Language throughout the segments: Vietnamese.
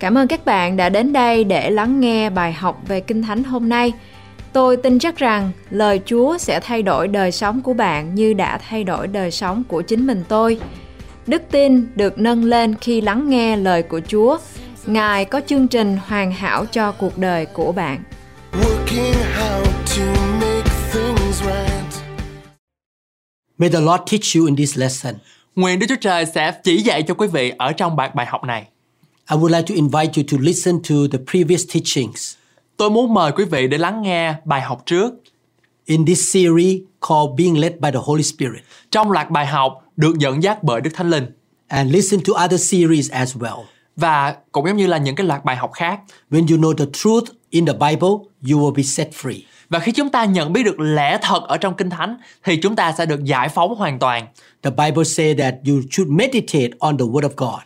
Cảm ơn các bạn đã đến đây để lắng nghe bài học về Kinh Thánh hôm nay. Tôi tin chắc rằng lời Chúa sẽ thay đổi đời sống của bạn như đã thay đổi đời sống của chính mình tôi. Đức tin được nâng lên khi lắng nghe lời của Chúa. Ngài có chương trình hoàn hảo cho cuộc đời của bạn. May the Lord teach you in this lesson. Nguyện Đức Chúa Trời sẽ chỉ dạy cho quý vị ở trong bài bài học này. I would like to invite you to listen to the previous teachings Tôi muốn mời quý vị để lắng nghe bài học trước in this series called Being Led by the Holy Spirit trong loạt bài học được dẫn dắt bởi Đức Thánh Linh and listen to other series as well. và cũng giống như là những cái loạt bài học khác. When you know the truth in the Bible, you will be set free. Và khi chúng ta nhận biết được lẽ thật ở trong Kinh Thánh thì chúng ta sẽ được giải phóng hoàn toàn. The Bible says that you should meditate on the Word of God.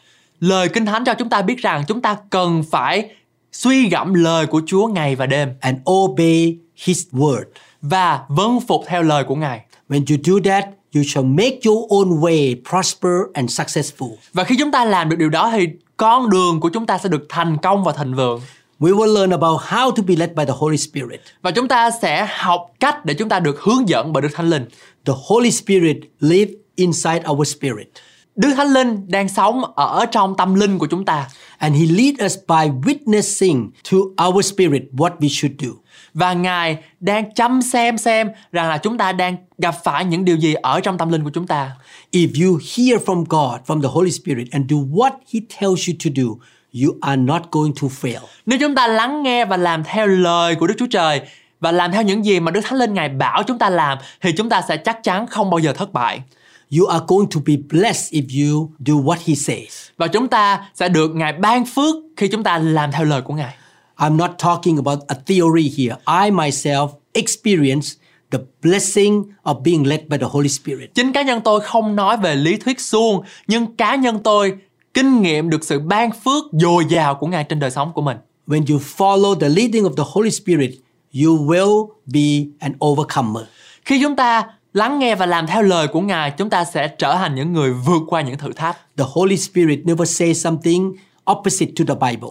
Lời Kinh Thánh cho chúng ta biết rằng chúng ta cần phải suy gẫm lời của Chúa ngày và đêm and obey His word. và vâng phục theo lời của Ngài. When you do that, you shall make your own way prosper and successful. Và khi chúng ta làm được điều đó thì con đường của chúng ta sẽ được thành công và thịnh vượng. We will learn about how to be led by the Holy Spirit. Và chúng ta sẽ học cách để chúng ta được hướng dẫn bởi Đức Thánh Linh. The Holy Spirit live inside our spirit. Đức Thánh Linh đang sống ở trong tâm linh của chúng ta And He lead us by witnessing to our spirit what we should do. và Ngài đang chăm xem xem rằng là chúng ta đang gặp phải những điều gì ở trong tâm linh của chúng ta. If you hear from God, from the Holy Spirit, and do what He tells you to do, you are not going to fail. Nếu chúng ta lắng nghe và làm theo lời của Đức Chúa Trời và làm theo những gì mà Đức Thánh Linh Ngài bảo chúng ta làm thì chúng ta sẽ chắc chắn không bao giờ thất bại. You are going to be blessed if you do what He says. Và chúng ta sẽ được Ngài ban phước khi chúng ta làm theo lời của Ngài. I'm not talking about a theory here. I myself experience the blessing of being led by the Holy Spirit. Chính cá nhân tôi không nói về lý thuyết suông, nhưng cá nhân tôi kinh nghiệm được sự ban phước dồi dào của Ngài trên đời sống của mình. When you follow the leading of the Holy Spirit, you will be an overcomer. Khi chúng ta lắng nghe và làm theo lời của Ngài, chúng ta sẽ trở thành những người vượt qua những thử thách. The Holy Spirit never says something opposite to the Bible.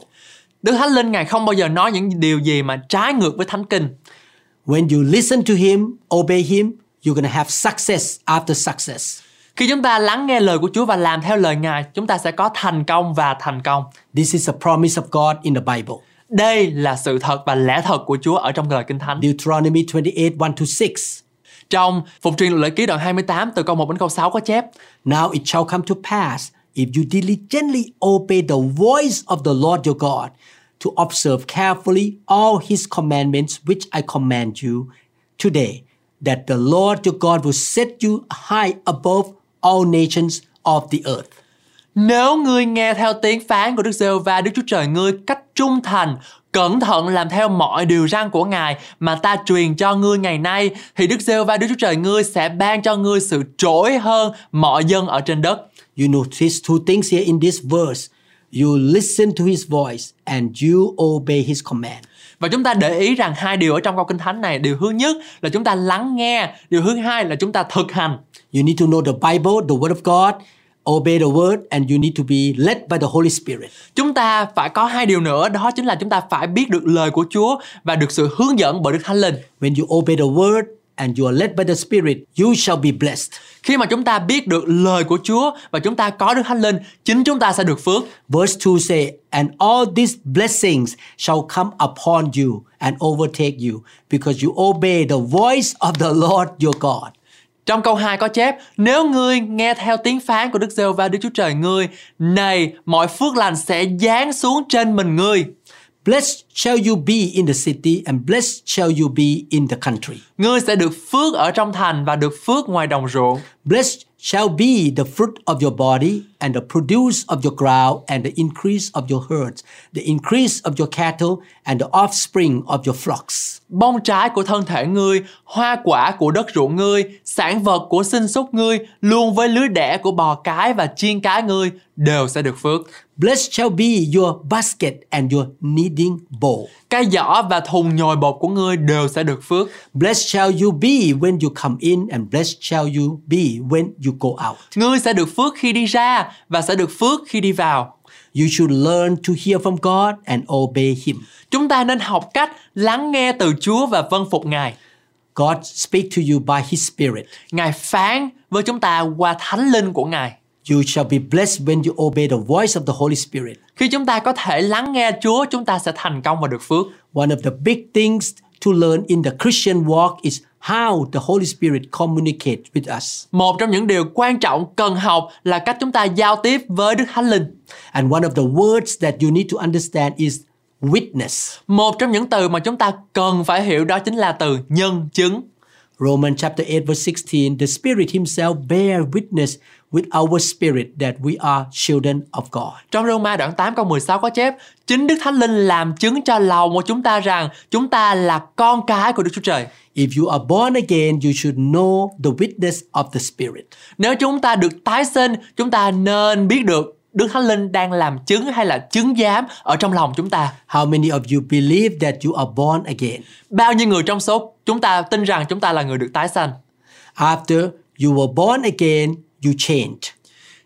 Đức Thánh Linh Ngài không bao giờ nói những điều gì mà trái ngược với Thánh Kinh. When you listen to Him, obey Him, you're to have success after success. Khi chúng ta lắng nghe lời của Chúa và làm theo lời Ngài, chúng ta sẽ có thành công và thành công. This is a promise of God in the Bible. Đây là sự thật và lẽ thật của Chúa ở trong lời Kinh Thánh. Deuteronomy 28 1 to 6. Trong Phục truyền lệ ký đoạn 28 từ câu 1 đến câu 6 có chép Now it shall come to pass, if you diligently obey the voice of the Lord your God, to observe carefully all his commandments which I command you today, that the Lord your God will set you high above all nations of the earth. Nếu ngươi nghe theo tiếng phán của Đức giê va Đức Chúa Trời ngươi cách trung thành, cẩn thận làm theo mọi điều răn của Ngài mà ta truyền cho ngươi ngày nay, thì Đức giê va Đức Chúa Trời ngươi sẽ ban cho ngươi sự trỗi hơn mọi dân ở trên đất. You notice two things here in this verse. You listen to his voice and you obey his command. Và chúng ta để ý rằng hai điều ở trong câu kinh thánh này, điều thứ nhất là chúng ta lắng nghe, điều thứ hai là chúng ta thực hành. You need to know the Bible, the Word of God, obey the Word, and you need to be led by the Holy Spirit. Chúng ta phải có hai điều nữa, đó chính là chúng ta phải biết được lời của Chúa và được sự hướng dẫn bởi Đức Thánh Linh. When you obey the Word and you are led by the Spirit, you shall be blessed. Khi mà chúng ta biết được lời của Chúa và chúng ta có Đức Thánh Linh, chính chúng ta sẽ được phước. Verse 2 say, And all these blessings shall come upon you and overtake you, because you obey the voice of the Lord your God. Trong câu 2 có chép, nếu ngươi nghe theo tiếng phán của Đức giê va Đức Chúa Trời ngươi, này mọi phước lành sẽ giáng xuống trên mình ngươi. Blessed shall you be in the city, and blessed shall you be in the country. Ngươi sẽ được phước ở trong thành và được phước ngoài đồng ruộng. Blessed shall be the fruit of your body, and the produce of your ground, and the increase of your herds, the increase of your cattle, and the offspring of your flocks. Bông trái của thân thể ngươi, hoa quả của đất ruộng ngươi, sản vật của sinh súc ngươi, luôn với lưới đẻ của bò cái và chiên cái ngươi đều sẽ được phước. Blessed shall be your basket and your kneading bowl. Cái giỏ và thùng nhồi bột của ngươi đều sẽ được phước. Blessed shall you be when you come in, and blessed shall you be when you go out. Ngươi sẽ được phước khi đi ra và sẽ được phước khi đi vào. You should learn to hear from God and obey Him. Chúng ta nên học cách lắng nghe từ Chúa và vâng phục Ngài. God speak to you by His Spirit. Ngài phán với chúng ta qua thánh linh của Ngài. You shall be blessed when you obey the voice of the Holy Spirit. Khi chúng ta có thể lắng nghe Chúa, chúng ta sẽ thành công và được phước. One of the big things to learn in the Christian walk is how the Holy Spirit communicates with us. Một trong những điều quan trọng cần học là cách chúng ta giao tiếp với Đức Thánh Linh. And one of the words that you need to understand is witness. Một trong những từ mà chúng ta cần phải hiểu đó chính là từ nhân chứng. Romans chapter 8 verse 16, the Spirit himself bear witness with our spirit that we are children of God. Trong Roma đoạn 8 câu 16 có chép Chính Đức Thánh Linh làm chứng cho lòng của chúng ta rằng chúng ta là con cái của Đức Chúa Trời. If you are born again, you should know the witness of the Spirit. Nếu chúng ta được tái sinh, chúng ta nên biết được Đức Thánh Linh đang làm chứng hay là chứng giám ở trong lòng chúng ta. How many of you believe that you are born again? Bao nhiêu người trong số chúng ta tin rằng chúng ta là người được tái sanh? After you were born again, you changed.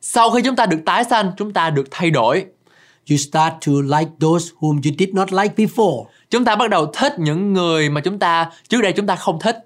Sau khi chúng ta được tái sanh, chúng ta được thay đổi. You start to like those whom you did not like before. Chúng ta bắt đầu thích những người mà chúng ta trước đây chúng ta không thích.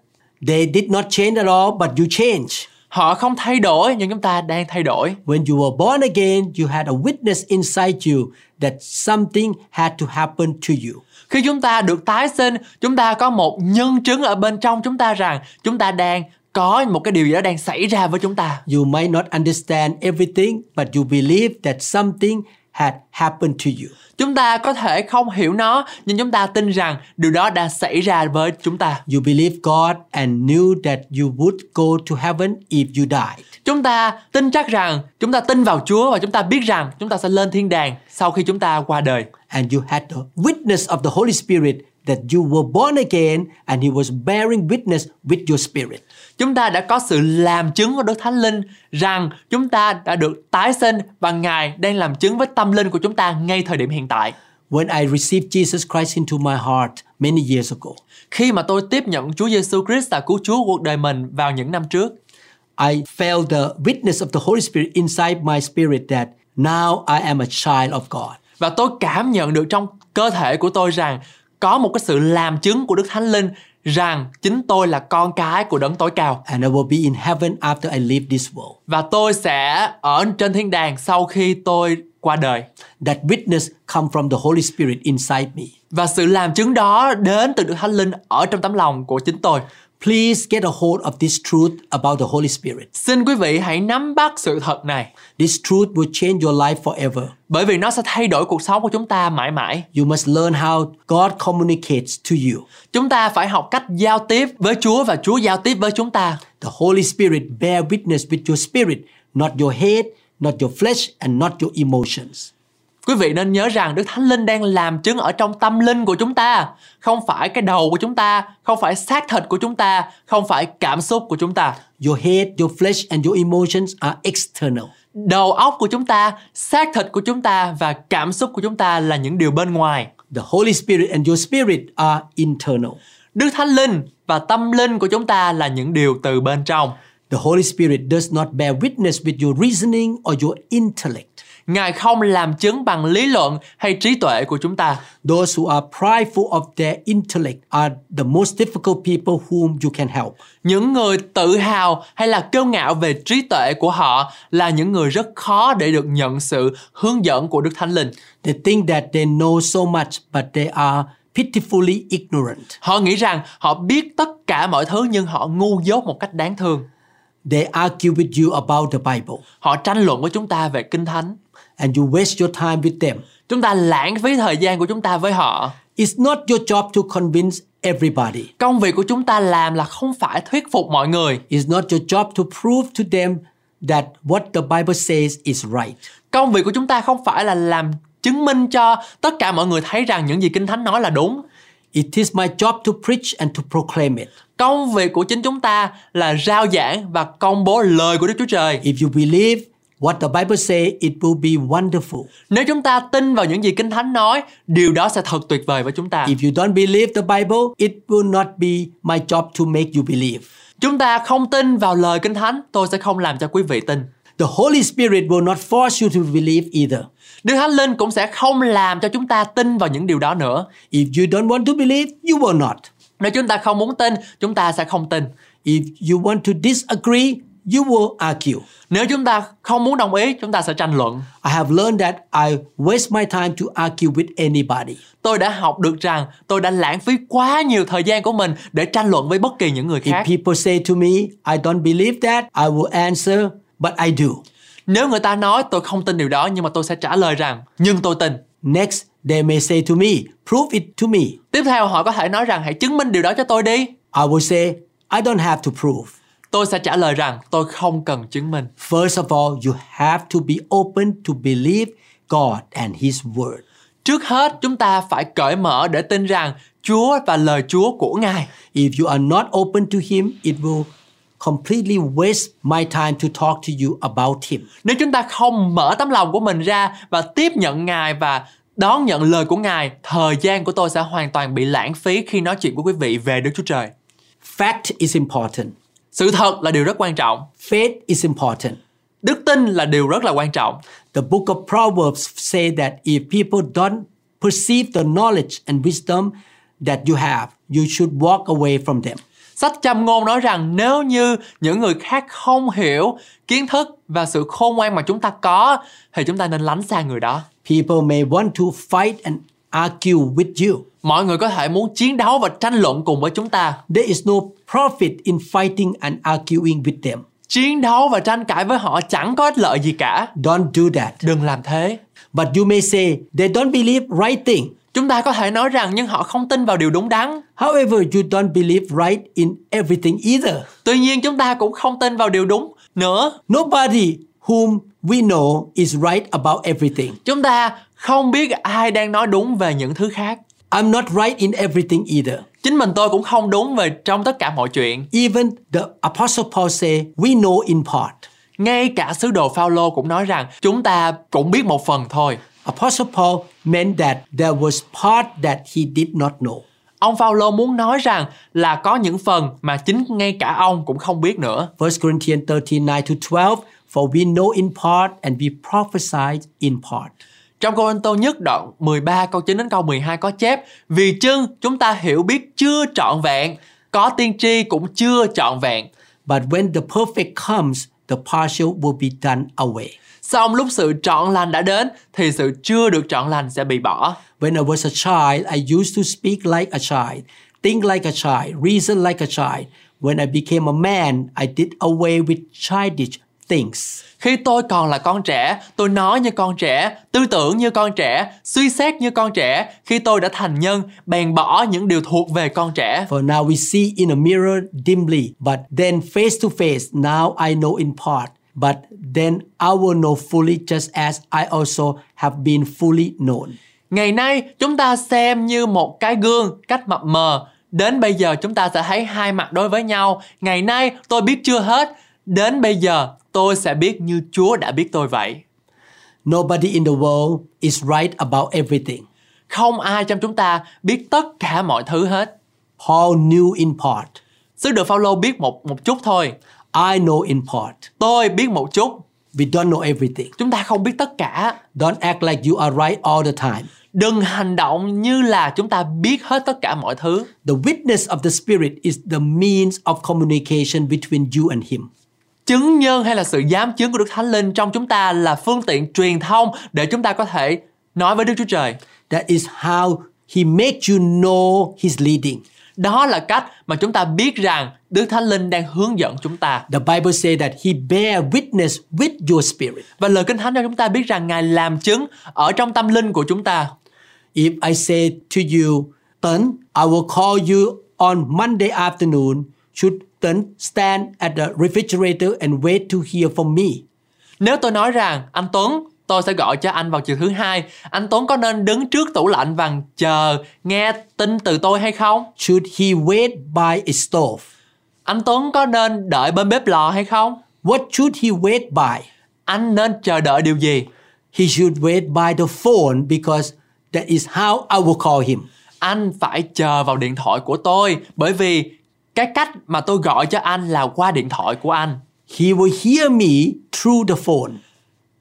They did not change at all, but you changed. Họ không thay đổi nhưng chúng ta đang thay đổi. When you were born again, you had a witness inside you that something had to happen to you. Khi chúng ta được tái sinh, chúng ta có một nhân chứng ở bên trong chúng ta rằng chúng ta đang có một cái điều gì đó đang xảy ra với chúng ta. You might not understand everything, but you believe that something had happened to you. Chúng ta có thể không hiểu nó nhưng chúng ta tin rằng điều đó đã xảy ra với chúng ta. You believe God and knew that you would go to heaven if you died. Chúng ta tin chắc rằng chúng ta tin vào Chúa và chúng ta biết rằng chúng ta sẽ lên thiên đàng sau khi chúng ta qua đời. And you had the witness of the Holy Spirit that you were born again and he was bearing witness with your spirit. Chúng ta đã có sự làm chứng của Đức Thánh Linh rằng chúng ta đã được tái sinh và Ngài đang làm chứng với tâm linh của chúng ta ngay thời điểm hiện tại. When I received Jesus Christ into my heart many years ago, Khi mà tôi tiếp nhận Chúa Giêsu Christ là cứu Chúa cuộc đời mình vào những năm trước, I felt the witness of the Holy Spirit inside my spirit that now I am a child of God. và tôi cảm nhận được trong cơ thể của tôi rằng có một cái sự làm chứng của Đức Thánh Linh rằng chính tôi là con cái của đấng tối cao And I will be in heaven after I leave this world. và tôi sẽ ở trên thiên đàng sau khi tôi qua đời. That witness come from the Holy Spirit inside me. Và sự làm chứng đó đến từ Đức Thánh Linh ở trong tấm lòng của chính tôi. Please get a hold of this truth about the Holy Spirit. Xin quý vị hãy nắm bắt sự thật này This truth will change your life forever. bởi vì nó sẽ thay đổi cuộc sống của chúng ta mãi mãi. You must learn how God communicates to you. Chúng ta phải học cách giao tiếp với Chúa và Chúa giao tiếp với chúng ta. The Holy Spirit bear witness with your spirit, not your head, not your flesh, and not your emotions. Quý vị nên nhớ rằng Đức Thánh Linh đang làm chứng ở trong tâm linh của chúng ta, không phải cái đầu của chúng ta, không phải xác thịt của chúng ta, không phải cảm xúc của chúng ta. Your head, your flesh, and your emotions are external. Đầu óc của chúng ta, xác thịt của chúng ta và cảm xúc của chúng ta là những điều bên ngoài. The Holy Spirit and your spirit are internal. Đức Thánh Linh và tâm linh của chúng ta là những điều từ bên trong. The Holy Spirit does not bear witness with your reasoning or your intellect. Ngài không làm chứng bằng lý luận hay trí tuệ của chúng ta. Those who are prideful of their intellect are the most difficult people whom you can help. Những người tự hào hay là kiêu ngạo về trí tuệ của họ là những người rất khó để được nhận sự hướng dẫn của Đức Thánh Linh. They think that they know so much, but they are pitifully ignorant. Họ nghĩ rằng họ biết tất cả mọi thứ nhưng họ ngu dốt một cách đáng thương. They argue with you about the Bible, Họ tranh luận với chúng ta về Kinh Thánh. And you waste your time with them. Chúng ta lãng phí thời gian của chúng ta với họ. It's not your job to convince everybody. Công việc của chúng ta làm là không phải thuyết phục mọi người. It's not your job to prove to them that what the Bible says is right. Công việc của chúng ta không phải là làm chứng minh cho tất cả mọi người thấy rằng những gì Kinh Thánh nói là đúng. It is my job to preach and to proclaim it. Công việc của chính chúng ta là rao giảng và công bố lời của Đức Chúa Trời. If you believe what the Bible says, it will be wonderful. Nếu chúng ta tin vào những gì Kinh Thánh nói, điều đó sẽ thật tuyệt vời với chúng ta. If you don't believe the Bible, it will not be my job to make you believe. Chúng ta không tin vào lời Kinh Thánh, tôi sẽ không làm cho quý vị tin. The Holy Spirit will not force you to believe either. Đức Thánh Linh cũng sẽ không làm cho chúng ta tin vào những điều đó nữa. If you don't want to believe, you will not. Nếu chúng ta không muốn tin, chúng ta sẽ không tin. If you want to disagree, you will argue. Nếu chúng ta không muốn đồng ý, chúng ta sẽ tranh luận. I have learned that I waste my time to argue with anybody. Tôi đã học được rằng tôi đã lãng phí quá nhiều thời gian của mình để tranh luận với bất kỳ những người khác. If people say to me, I don't believe that, I will answer, but I do. Nếu người ta nói tôi không tin điều đó nhưng mà tôi sẽ trả lời rằng nhưng tôi tin. Next, they may say to me, prove it to me. Tiếp theo họ có thể nói rằng hãy chứng minh điều đó cho tôi đi. I will say, I don't have to prove. Tôi sẽ trả lời rằng tôi không cần chứng minh. First of all, you have to be open to believe God and His Word. Trước hết chúng ta phải cởi mở để tin rằng Chúa và lời Chúa của Ngài. If you are not open to Him, it will completely waste my time to talk to you about Him. Nếu chúng ta không mở tấm lòng của mình ra và tiếp nhận Ngài và đón nhận lời của Ngài, thời gian của tôi sẽ hoàn toàn bị lãng phí khi nói chuyện với quý vị về Đức Chúa Trời. Fact is important. Sự thật là điều rất quan trọng. Faith is important. Đức tin là điều rất là quan trọng. The book of Proverbs say that if people don't perceive the knowledge and wisdom that you have, you should walk away from them. Sách châm ngôn nói rằng nếu như những người khác không hiểu kiến thức và sự khôn ngoan mà chúng ta có thì chúng ta nên lánh xa người đó. People may want to fight and argue with you. Mọi người có thể muốn chiến đấu và tranh luận cùng với chúng ta. There is no profit in fighting and arguing with them. Chiến đấu và tranh cãi với họ chẳng có ích lợi gì cả. Don't do that. Đừng làm thế. But you may say they don't believe right thing. Chúng ta có thể nói rằng nhưng họ không tin vào điều đúng đắn. However, you don't believe right in everything either. Tuy nhiên chúng ta cũng không tin vào điều đúng nữa. Nobody whom we know is right about everything. Chúng ta không biết ai đang nói đúng về những thứ khác. I'm not right in everything either. Chính mình tôi cũng không đúng về trong tất cả mọi chuyện. Even the apostle Paul say we know in part. Ngay cả sứ đồ Phaolô cũng nói rằng chúng ta cũng biết một phần thôi. Apostle Paul meant that there was part that he did not know. Ông Phaolô muốn nói rằng là có những phần mà chính ngay cả ông cũng không biết nữa. 1 Corinthians 13 9 to 12 For we know in part and we prophesy in part. Trong câu Tô nhất đoạn 13 câu 9 đến câu 12 có chép Vì chưng chúng ta hiểu biết chưa trọn vẹn Có tiên tri cũng chưa trọn vẹn But when the perfect comes, the partial will be done away. Xong lúc sự trọn lành đã đến Thì sự chưa được trọn lành sẽ bị bỏ When I was a child, I used to speak like a child, think like a child, reason like a child. When I became a man, I did away with childish things. Khi tôi còn là con trẻ, tôi nói như con trẻ, tư tưởng như con trẻ, suy xét như con trẻ. Khi tôi đã thành nhân, bèn bỏ những điều thuộc về con trẻ. For now we see in a mirror dimly, but then face to face, now I know in part. But then I will know fully just as I also have been fully known. Ngày nay, chúng ta xem như một cái gương cách mập mờ. Đến bây giờ chúng ta sẽ thấy hai mặt đối với nhau. Ngày nay tôi biết chưa hết. Đến bây giờ tôi sẽ biết như Chúa đã biết tôi vậy. Nobody in the world is right about everything. Không ai trong chúng ta biết tất cả mọi thứ hết. Paul knew in part. Sứ đồ Phaolô biết một một chút thôi. I know in part. Tôi biết một chút. We don't know everything. Chúng ta không biết tất cả. Don't act like you are right all the time. Đừng hành động như là chúng ta biết hết tất cả mọi thứ. The witness of the Spirit is the means of communication between you and Him. Chứng nhân hay là sự giám chứng của Đức Thánh Linh trong chúng ta là phương tiện truyền thông để chúng ta có thể nói với Đức Chúa Trời. That is how He makes you know His leading. Đó là cách mà chúng ta biết rằng Đức Thánh Linh đang hướng dẫn chúng ta. The Bible says that He bear witness with your spirit. Và lời Kinh Thánh cho chúng ta biết rằng Ngài làm chứng ở trong tâm linh của chúng ta. If I say to you, Tấn, I will call you on Monday afternoon, should Tấn stand at the refrigerator and wait to hear from me? Nếu tôi nói rằng anh Tuấn, tôi sẽ gọi cho anh vào chiều thứ hai, anh Tuấn có nên đứng trước tủ lạnh và chờ nghe tin từ tôi hay không? Should he wait by a stove? Anh Tuấn có nên đợi bên bếp lò hay không? What should he wait by? Anh nên chờ đợi điều gì? He should wait by the phone because that is how I will call him. Anh phải chờ vào điện thoại của tôi bởi vì cái cách mà tôi gọi cho anh là qua điện thoại của anh. He will hear me through the phone.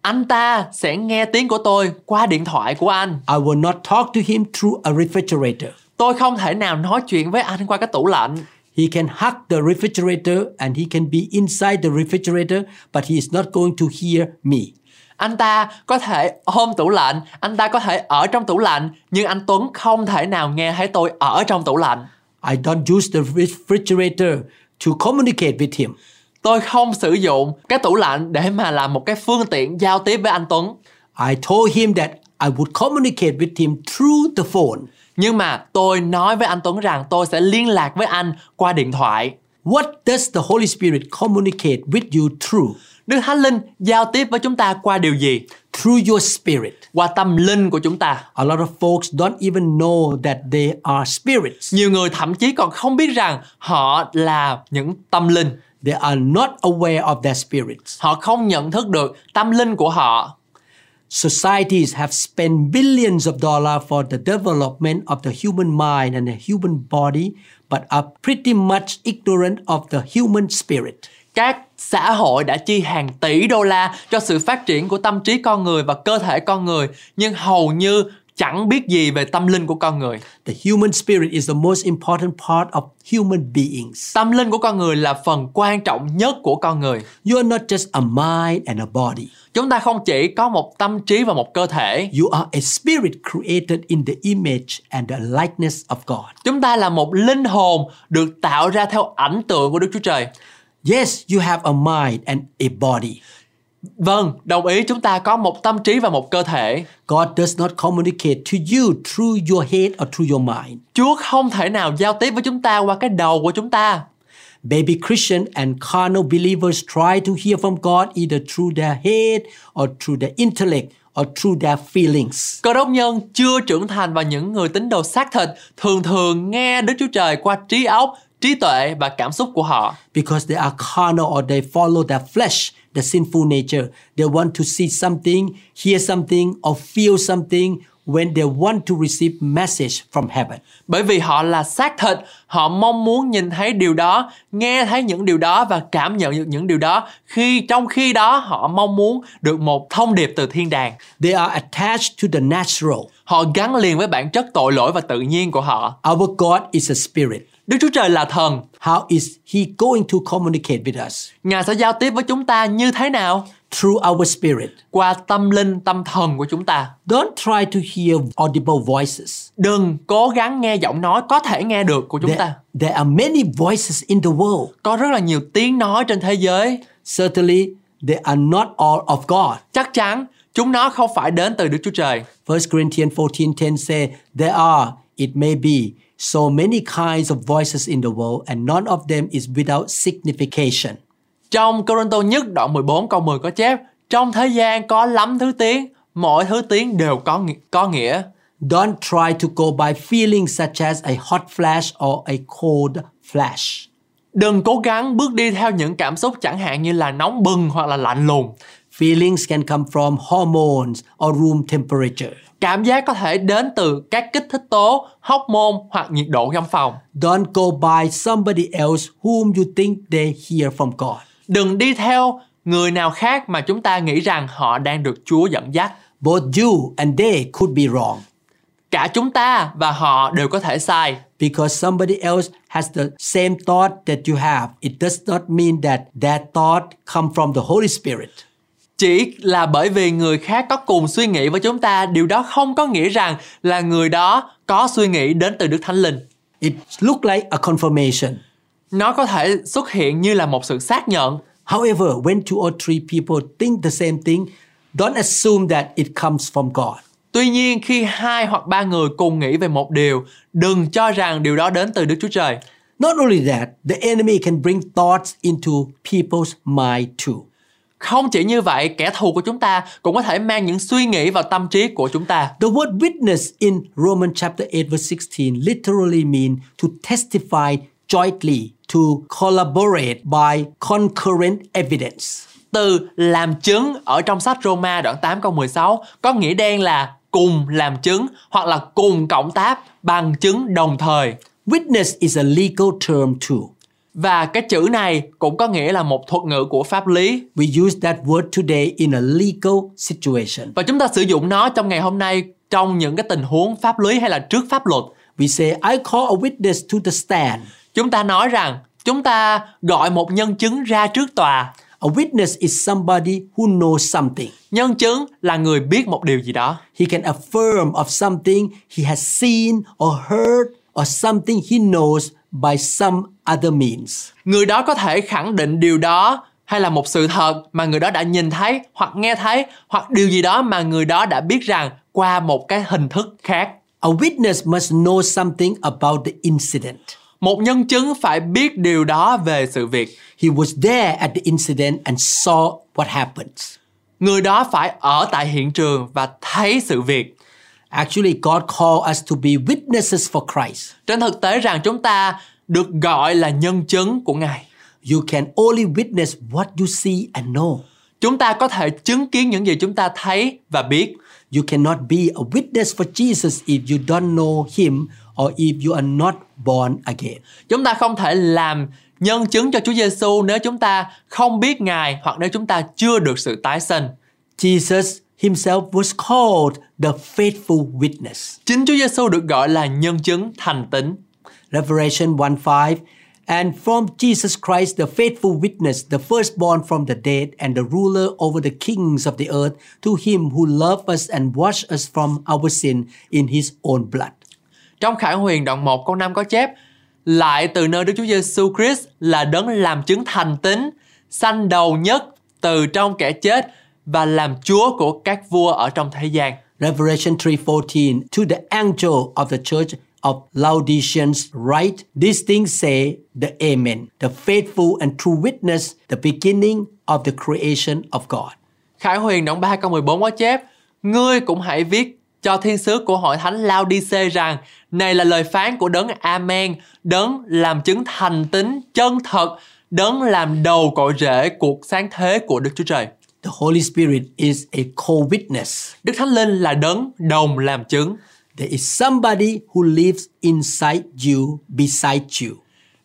Anh ta sẽ nghe tiếng của tôi qua điện thoại của anh. I will not talk to him through a refrigerator. Tôi không thể nào nói chuyện với anh qua cái tủ lạnh. He can hug the refrigerator and he can be inside the refrigerator, but he is not going to hear me. Anh ta có thể ôm tủ lạnh, anh ta có thể ở trong tủ lạnh, nhưng anh Tuấn không thể nào nghe thấy tôi ở trong tủ lạnh. I don't use the refrigerator to communicate with him. Tôi không sử dụng cái tủ lạnh để mà làm một cái phương tiện giao tiếp với anh Tuấn. I told him that I would communicate with him through the phone. Nhưng mà tôi nói với anh Tuấn rằng tôi sẽ liên lạc với anh qua điện thoại. What does the Holy Spirit communicate with you through? Đức Thánh Linh giao tiếp với chúng ta qua điều gì? Through your spirit. Qua tâm linh của chúng ta. A lot of folks don't even know that they are spirits. Nhiều người thậm chí còn không biết rằng họ là những tâm linh. They are not aware of their spirits. Họ không nhận thức được tâm linh của họ. Societies have spent billions of dollars for the development of the human mind and the human body, but are pretty much ignorant of the human spirit. Các xã hội đã chi hàng tỷ đô la cho sự phát triển của tâm trí con người và cơ thể con người, nhưng hầu như chẳng biết gì về tâm linh của con người. The human spirit is the most important part of human beings. Tâm linh của con người là phần quan trọng nhất của con người. You are not just a mind and a body. Chúng ta không chỉ có một tâm trí và một cơ thể. You are a spirit created in the image and the likeness of God. Chúng ta là một linh hồn được tạo ra theo ảnh tượng của Đức Chúa Trời. Yes, you have a mind and a body. Vâng, đồng ý chúng ta có một tâm trí và một cơ thể. God does not communicate to you through your head or through your mind. Chúa không thể nào giao tiếp với chúng ta qua cái đầu của chúng ta. Baby Christian and carnal believers try to hear from God either through their head or through their intellect or through their feelings. Cơ đốc nhân chưa trưởng thành và những người tín đồ xác thịt thường thường nghe Đức Chúa Trời qua trí óc, trí tuệ và cảm xúc của họ. Because they are carnal or they follow their flesh, the sinful nature. They want to see something, hear something, or feel something when they want to receive message from heaven. Bởi vì họ là xác thịt, họ mong muốn nhìn thấy điều đó, nghe thấy những điều đó và cảm nhận được những điều đó. Khi trong khi đó họ mong muốn được một thông điệp từ thiên đàng. They are attached to the natural. Họ gắn liền với bản chất tội lỗi và tự nhiên của họ. Our God is a spirit. Đức Chúa Trời là thần. How is he going to communicate with us? Ngài sẽ giao tiếp với chúng ta như thế nào? Through our spirit. Qua tâm linh, tâm thần của chúng ta. Don't try to hear audible voices. Đừng cố gắng nghe giọng nói có thể nghe được của chúng There, ta. there are many voices in the world. Có rất là nhiều tiếng nói trên thế giới. Certainly, they are not all of God. Chắc chắn chúng nó không phải đến từ Đức Chúa Trời. 1 Corinthians 14:10 say, There are, it may be, so many kinds of voices in the world, and none of them is without signification. Trong Corinto nhất đoạn 14 câu 10 có chép Trong thế gian có lắm thứ tiếng Mỗi thứ tiếng đều có, có nghĩa Don't try to go by feelings such as a hot flash or a cold flash. Đừng cố gắng bước đi theo những cảm xúc chẳng hạn như là nóng bừng hoặc là lạnh lùng Feelings can come from hormones or room temperature. Cảm giác có thể đến từ các kích thích tố, hormone hoặc nhiệt độ trong phòng Don't go by somebody else whom you think they hear from God. Đừng đi theo người nào khác mà chúng ta nghĩ rằng họ đang được Chúa dẫn dắt Both you and they could be wrong Cả chúng ta và họ đều có thể sai because somebody else has the same thought that you have. It does not mean that that thought come from the Holy Spirit. Chỉ là bởi vì người khác có cùng suy nghĩ với chúng ta, điều đó không có nghĩa rằng là người đó có suy nghĩ đến từ Đức Thánh Linh. It look like a confirmation. Nó có thể xuất hiện như là một sự xác nhận. However, when two or three people think the same thing, don't assume that it comes from God. Tuy nhiên khi hai hoặc ba người cùng nghĩ về một điều, đừng cho rằng điều đó đến từ Đức Chúa Trời. Not only that, the enemy can bring thoughts into people's mind too. Không chỉ như vậy, kẻ thù của chúng ta cũng có thể mang những suy nghĩ vào tâm trí của chúng ta. The word witness in Romans chapter 8 verse 16 literally mean to testify jointly, to collaborate by concurrent evidence. Từ làm chứng ở trong sách Roma đoạn 8 câu 16 có nghĩa đen là cùng làm chứng hoặc là cùng cộng tác bằng chứng đồng thời. Witness is a legal term too. Và cái chữ này cũng có nghĩa là một thuật ngữ của pháp lý We use that word today in a legal situation. và chúng ta sử dụng nó trong ngày hôm nay trong những cái tình huống pháp lý hay là trước pháp luật. We say, I call a witness to the stand. Chúng ta nói rằng chúng ta gọi một nhân chứng ra trước tòa. A witness is somebody who knows something. Nhân chứng là người biết một điều gì đó. He can affirm of something he has seen or heard or something he knows by some other means. Người đó có thể khẳng định điều đó hay là một sự thật mà người đó đã nhìn thấy hoặc nghe thấy hoặc điều gì đó mà người đó đã biết rằng qua một cái hình thức khác. A witness must know something about the incident. Một nhân chứng phải biết điều đó về sự việc. He was there at the incident and saw what happened. Người đó phải ở tại hiện trường và thấy sự việc. Actually, God called us to be witnesses for Christ. Trên thực tế rằng chúng ta được gọi là nhân chứng của Ngài. You can only witness what you see and know. Chúng ta có thể chứng kiến những gì chúng ta thấy và biết. You cannot be a witness for Jesus if you don't know him or if you are not born again. Chúng ta không thể làm nhân chứng cho Chúa Giêsu nếu chúng ta không biết Ngài hoặc nếu chúng ta chưa được sự tái sinh. Jesus himself was called the faithful witness. Chính Chúa Giêsu được gọi là nhân chứng thành tín. Revelation 1 5 And from Jesus Christ, the faithful witness, the firstborn from the dead, and the ruler over the kings of the earth, to him who loved us and washed us from our sin in his own blood. Trong Khải Huyền đoạn 1 câu 5 có chép Lại từ nơi Đức Chúa Giêsu Christ là đấng làm chứng thành tín, sanh đầu nhất từ trong kẻ chết và làm Chúa của các vua ở trong thế gian. Revelation 3:14 To the angel of the church of Laodiceans write these things say the amen the faithful and true witness the beginning of the creation of God Khải Huyền đoạn 3 câu 14 có chép Ngươi cũng hãy viết cho thiên sứ của hội thánh Laodice rằng Này là lời phán của đấng Amen Đấng làm chứng thành tín chân thật Đấng làm đầu cội rễ cuộc sáng thế của Đức Chúa Trời the Holy Spirit is a co-witness. Đức Thánh Linh là đấng đồng làm chứng. There is somebody who lives inside you beside you.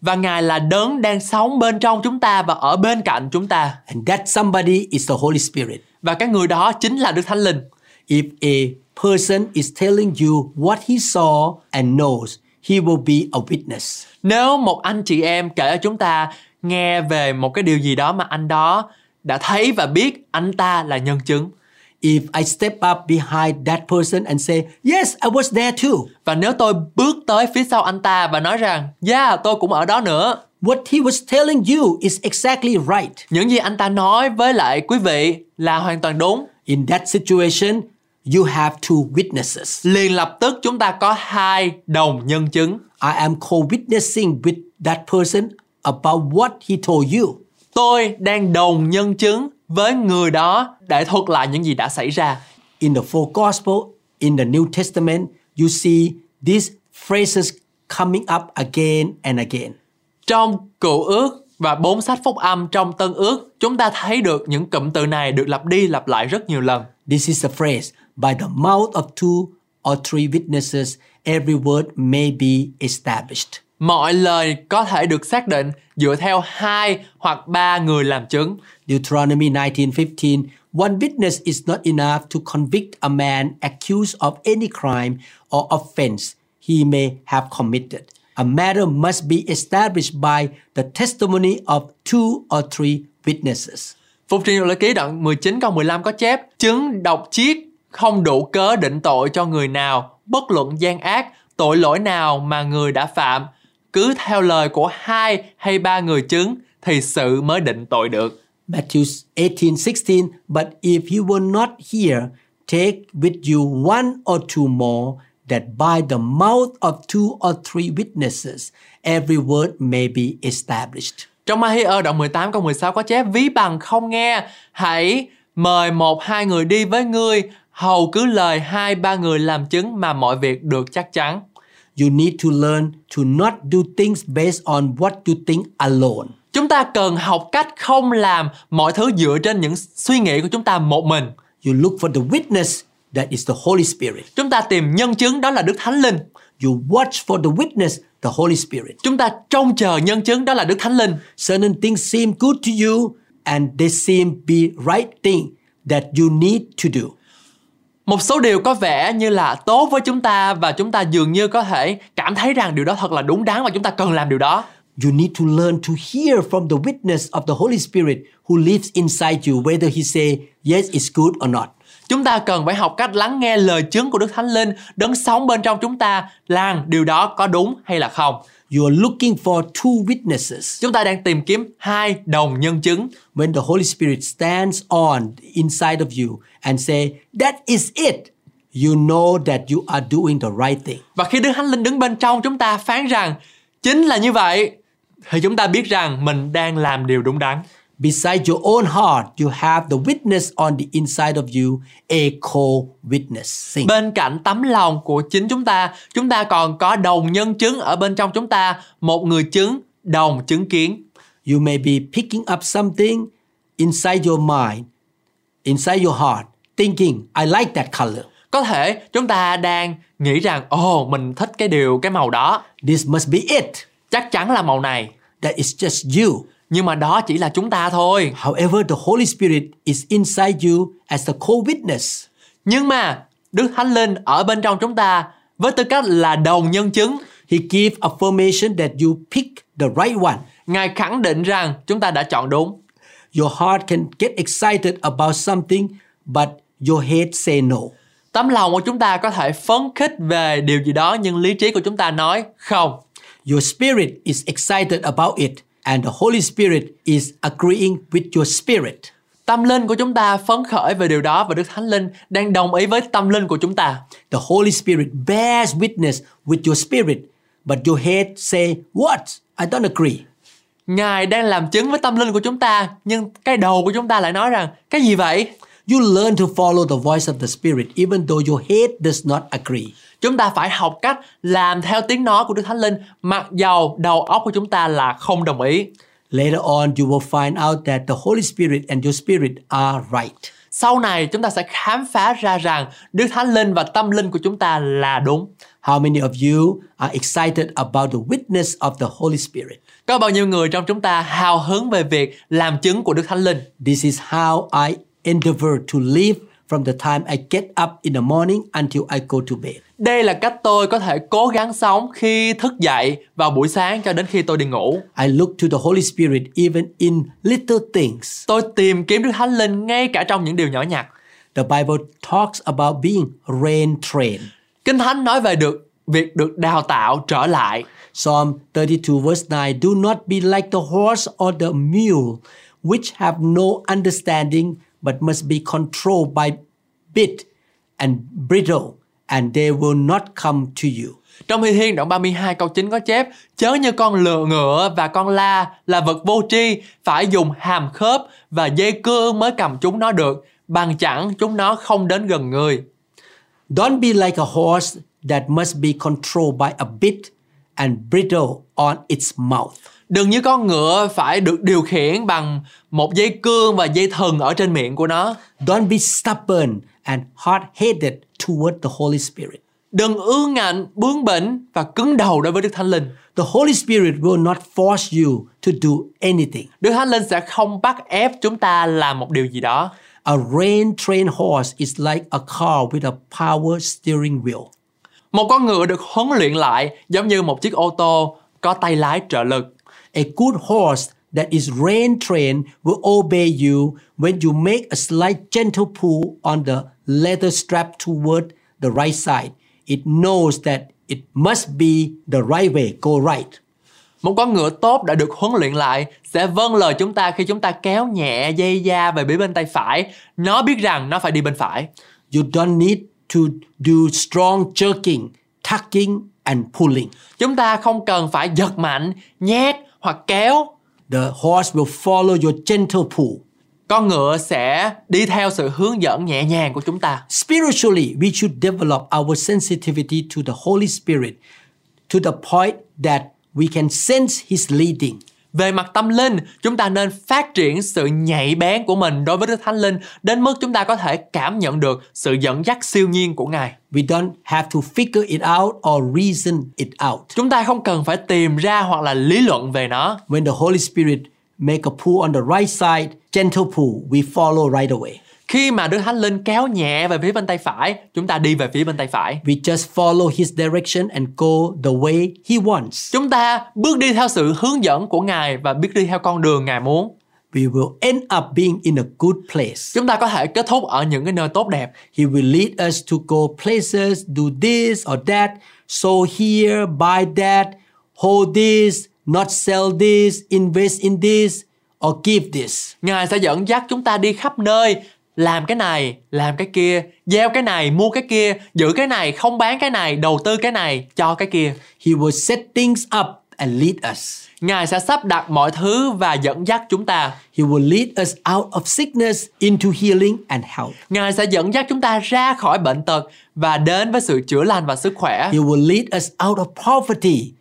Và Ngài là đấng đang sống bên trong chúng ta và ở bên cạnh chúng ta. And that somebody is the Holy Spirit. Và cái người đó chính là Đức Thánh Linh. If a person is telling you what he saw and knows he will be a witness. Nếu một anh chị em kể cho chúng ta nghe về một cái điều gì đó mà anh đó đã thấy và biết anh ta là nhân chứng. If I step up behind that person and say, Yes, I was there too, Và nếu tôi bước tới phía sau anh ta và nói rằng Yeah, tôi cũng ở đó nữa. what he was telling you is exactly right. Những gì anh ta nói với lại quý vị là hoàn toàn đúng. In that situation, you have two witnesses. Liền lập tức chúng ta có hai đồng nhân chứng. I am co witnessing with that person about what he told you. Tôi đang đồng nhân chứng với người đó để thuật lại những gì đã xảy ra. In the four gospel, in the New Testament, you see these phrases coming up again and again. Trong cựu ước và bốn sách phúc âm trong tân ước, chúng ta thấy được những cụm từ này được lặp đi lặp lại rất nhiều lần. This is a phrase by the mouth of two or three witnesses, every word may be established. Mọi lời có thể được xác định dựa theo hai hoặc ba người làm chứng. Deuteronomy 19:15 One witness is not enough to convict a man accused of any crime or offense he may have committed. A matter must be established by the testimony of two or three witnesses. Phục truyền luật ký đoạn 19 câu 15 có chép Chứng độc chiết không đủ cớ định tội cho người nào Bất luận gian ác, tội lỗi nào mà người đã phạm Cứ theo lời của hai hay ba người chứng Thì sự mới định tội được Matthew 18:16 But if you will not hear, take with you one or two more, that by the mouth of two or three witnesses every word may be established. Trong Mahir đoạn 18 câu 16 có chép Ví bằng không nghe Hãy mời một hai người đi với ngươi Hầu cứ lời hai ba người làm chứng mà mọi việc được chắc chắn You need to learn to not do things based on what you think alone. Chúng ta cần học cách không làm mọi thứ dựa trên những suy nghĩ của chúng ta một mình. You look for the witness that is the Holy Spirit. Chúng ta tìm nhân chứng đó là Đức Thánh Linh. You watch for the witness, the Holy Spirit. Chúng ta trông chờ nhân chứng đó là Đức Thánh Linh. Certain things seem good to you and they seem be right thing that you need to do. Một số điều có vẻ như là tốt với chúng ta và chúng ta dường như có thể cảm thấy rằng điều đó thật là đúng đắn và chúng ta cần làm điều đó. You need to learn to hear from the witness of the Holy Spirit who lives inside you whether he say yes it's good or not. Chúng ta cần phải học cách lắng nghe lời chứng của Đức Thánh Linh đấng sống bên trong chúng ta rằng điều đó có đúng hay là không. You are looking for two witnesses. Chúng ta đang tìm kiếm hai đồng nhân chứng. When the Holy Spirit stands on inside of you and say that is it, you know that you are doing the right thing. Và khi Đức Thánh Linh đứng bên trong chúng ta phán rằng chính là như vậy thì chúng ta biết rằng mình đang làm điều đúng đắn. Beside your own heart, you have the witness on the inside of you, a co-witness. Bên cạnh tấm lòng của chính chúng ta, chúng ta còn có đồng nhân chứng ở bên trong chúng ta, một người chứng đồng chứng kiến. You may be picking up something inside your mind, inside your heart, thinking, I like that color. Có thể chúng ta đang nghĩ rằng, ồ, oh, mình thích cái điều, cái màu đó. This must be it. Chắc chắn là màu này. That is just you. Nhưng mà đó chỉ là chúng ta thôi. However, the Holy Spirit is inside you as a co-witness. Nhưng mà Đức Thánh Linh ở bên trong chúng ta với tư cách là đồng nhân chứng. He give affirmation that you pick the right one. Ngài khẳng định rằng chúng ta đã chọn đúng. Your heart can get excited about something, but your head say no. Tấm lòng của chúng ta có thể phấn khích về điều gì đó nhưng lý trí của chúng ta nói không. Your spirit is excited about it and the Holy Spirit is agreeing with your spirit. Tâm linh của chúng ta phấn khởi về điều đó và Đức Thánh Linh đang đồng ý với tâm linh của chúng ta. The Holy Spirit bears witness with your spirit, but your head say, "What? I don't agree." Ngài đang làm chứng với tâm linh của chúng ta, nhưng cái đầu của chúng ta lại nói rằng cái gì vậy? You learn to follow the voice of the Spirit even though your head does not agree. Chúng ta phải học cách làm theo tiếng nói của Đức Thánh Linh mặc dầu đầu óc của chúng ta là không đồng ý. Later on, you will find out that the Holy Spirit and your spirit are right. Sau này chúng ta sẽ khám phá ra rằng Đức Thánh Linh và tâm linh của chúng ta là đúng. How many of you are excited about the witness of the Holy Spirit? Có bao nhiêu người trong chúng ta hào hứng về việc làm chứng của Đức Thánh Linh? This is how I endeavor to live from the time I get up in the morning until I go to bed. Đây là cách tôi có thể cố gắng sống khi thức dậy vào buổi sáng cho đến khi tôi đi ngủ. I look to the Holy Spirit even in little things. Tôi tìm kiếm Đức Thánh Linh ngay cả trong những điều nhỏ nhặt. The Bible talks about being rain trained. Kinh Thánh nói về được việc được đào tạo trở lại. Psalm 32 verse 9 Do not be like the horse or the mule which have no understanding but must be controlled by bit and bridle and they will not come to you. Trong Thi Thiên đoạn 32 câu 9 có chép Chớ như con lừa ngựa và con la là vật vô tri Phải dùng hàm khớp và dây cương mới cầm chúng nó được Bằng chẳng chúng nó không đến gần người Don't be like a horse that must be controlled by a bit and bridle on its mouth. Đừng như con ngựa phải được điều khiển bằng một dây cương và dây thừng ở trên miệng của nó Don't be stubborn and hard-headed toward the Holy Spirit. Đừng ương ngạnh, bướng bỉnh và cứng đầu đối với Đức Thánh Linh The Holy Spirit will not force you to do anything. Đức Thánh Linh sẽ không bắt ép chúng ta làm một điều gì đó A rain-trained horse is like a car with a power steering wheel. Một con ngựa được huấn luyện lại giống như một chiếc ô tô có tay lái trợ lực A good horse that is rain trained will obey you when you make a slight gentle pull on the leather strap toward the right side. It knows that it must be the right way, go right. Một con ngựa tốt đã được huấn luyện lại sẽ vâng lời chúng ta khi chúng ta kéo nhẹ dây da về phía bên tay phải. Nó biết rằng nó phải đi bên phải. You don't need to do strong jerking, tucking, and pulling. Chúng ta không cần phải giật mạnh, nhét hoặc kéo. The horse will follow your gentle pull. Con ngựa sẽ đi theo sự hướng dẫn nhẹ nhàng của chúng ta. Spiritually, we should develop our sensitivity to the Holy Spirit to the point that we can sense His leading. Về mặt tâm linh, chúng ta nên phát triển sự nhạy bén của mình đối với Đức Thánh Linh đến mức chúng ta có thể cảm nhận được sự dẫn dắt siêu nhiên của Ngài. We don't have to figure it out or reason it out. Chúng ta không cần phải tìm ra hoặc là lý luận về nó. When the Holy Spirit make a pull on the right side, gentle pull, we follow right away. Khi mà Đức Thánh Linh kéo nhẹ về phía bên tay phải, chúng ta đi về phía bên tay phải. We just follow His direction and go the way He wants. Chúng ta bước đi theo sự hướng dẫn của Ngài và biết đi theo con đường Ngài muốn. We will end up being in a good place. Chúng ta có thể kết thúc ở những cái nơi tốt đẹp. He will lead us to go places, do this or that, sow here, buy that, hold this, not sell this, invest in this, or give this. Ngài sẽ dẫn dắt chúng ta đi khắp nơi, làm cái này, làm cái kia, gieo cái này, mua cái kia, giữ cái này, không bán cái này, đầu tư cái này, cho cái kia. He will set things up and lead us. Ngài sẽ sắp đặt mọi thứ và dẫn dắt chúng ta. He will lead us out of sickness into healing and health. Ngài sẽ dẫn dắt chúng ta ra khỏi bệnh tật và đến với sự chữa lành và sức khỏe. He will lead us out of poverty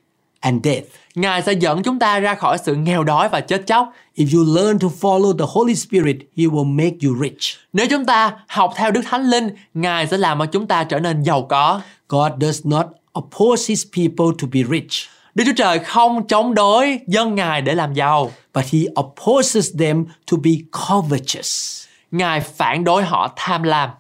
and death. Ngài sẽ dẫn chúng ta ra khỏi sự nghèo đói và chết chóc. If you learn to follow the Holy Spirit, He will make you rich. Nếu chúng ta học theo Đức Thánh Linh, Ngài sẽ làm cho chúng ta trở nên giàu có. God does not oppose His people to be rich, Đức Chúa Trời không chống đối dân Ngài để làm giàu. but He opposes them to be covetous. Ngài phản đối họ tham lam.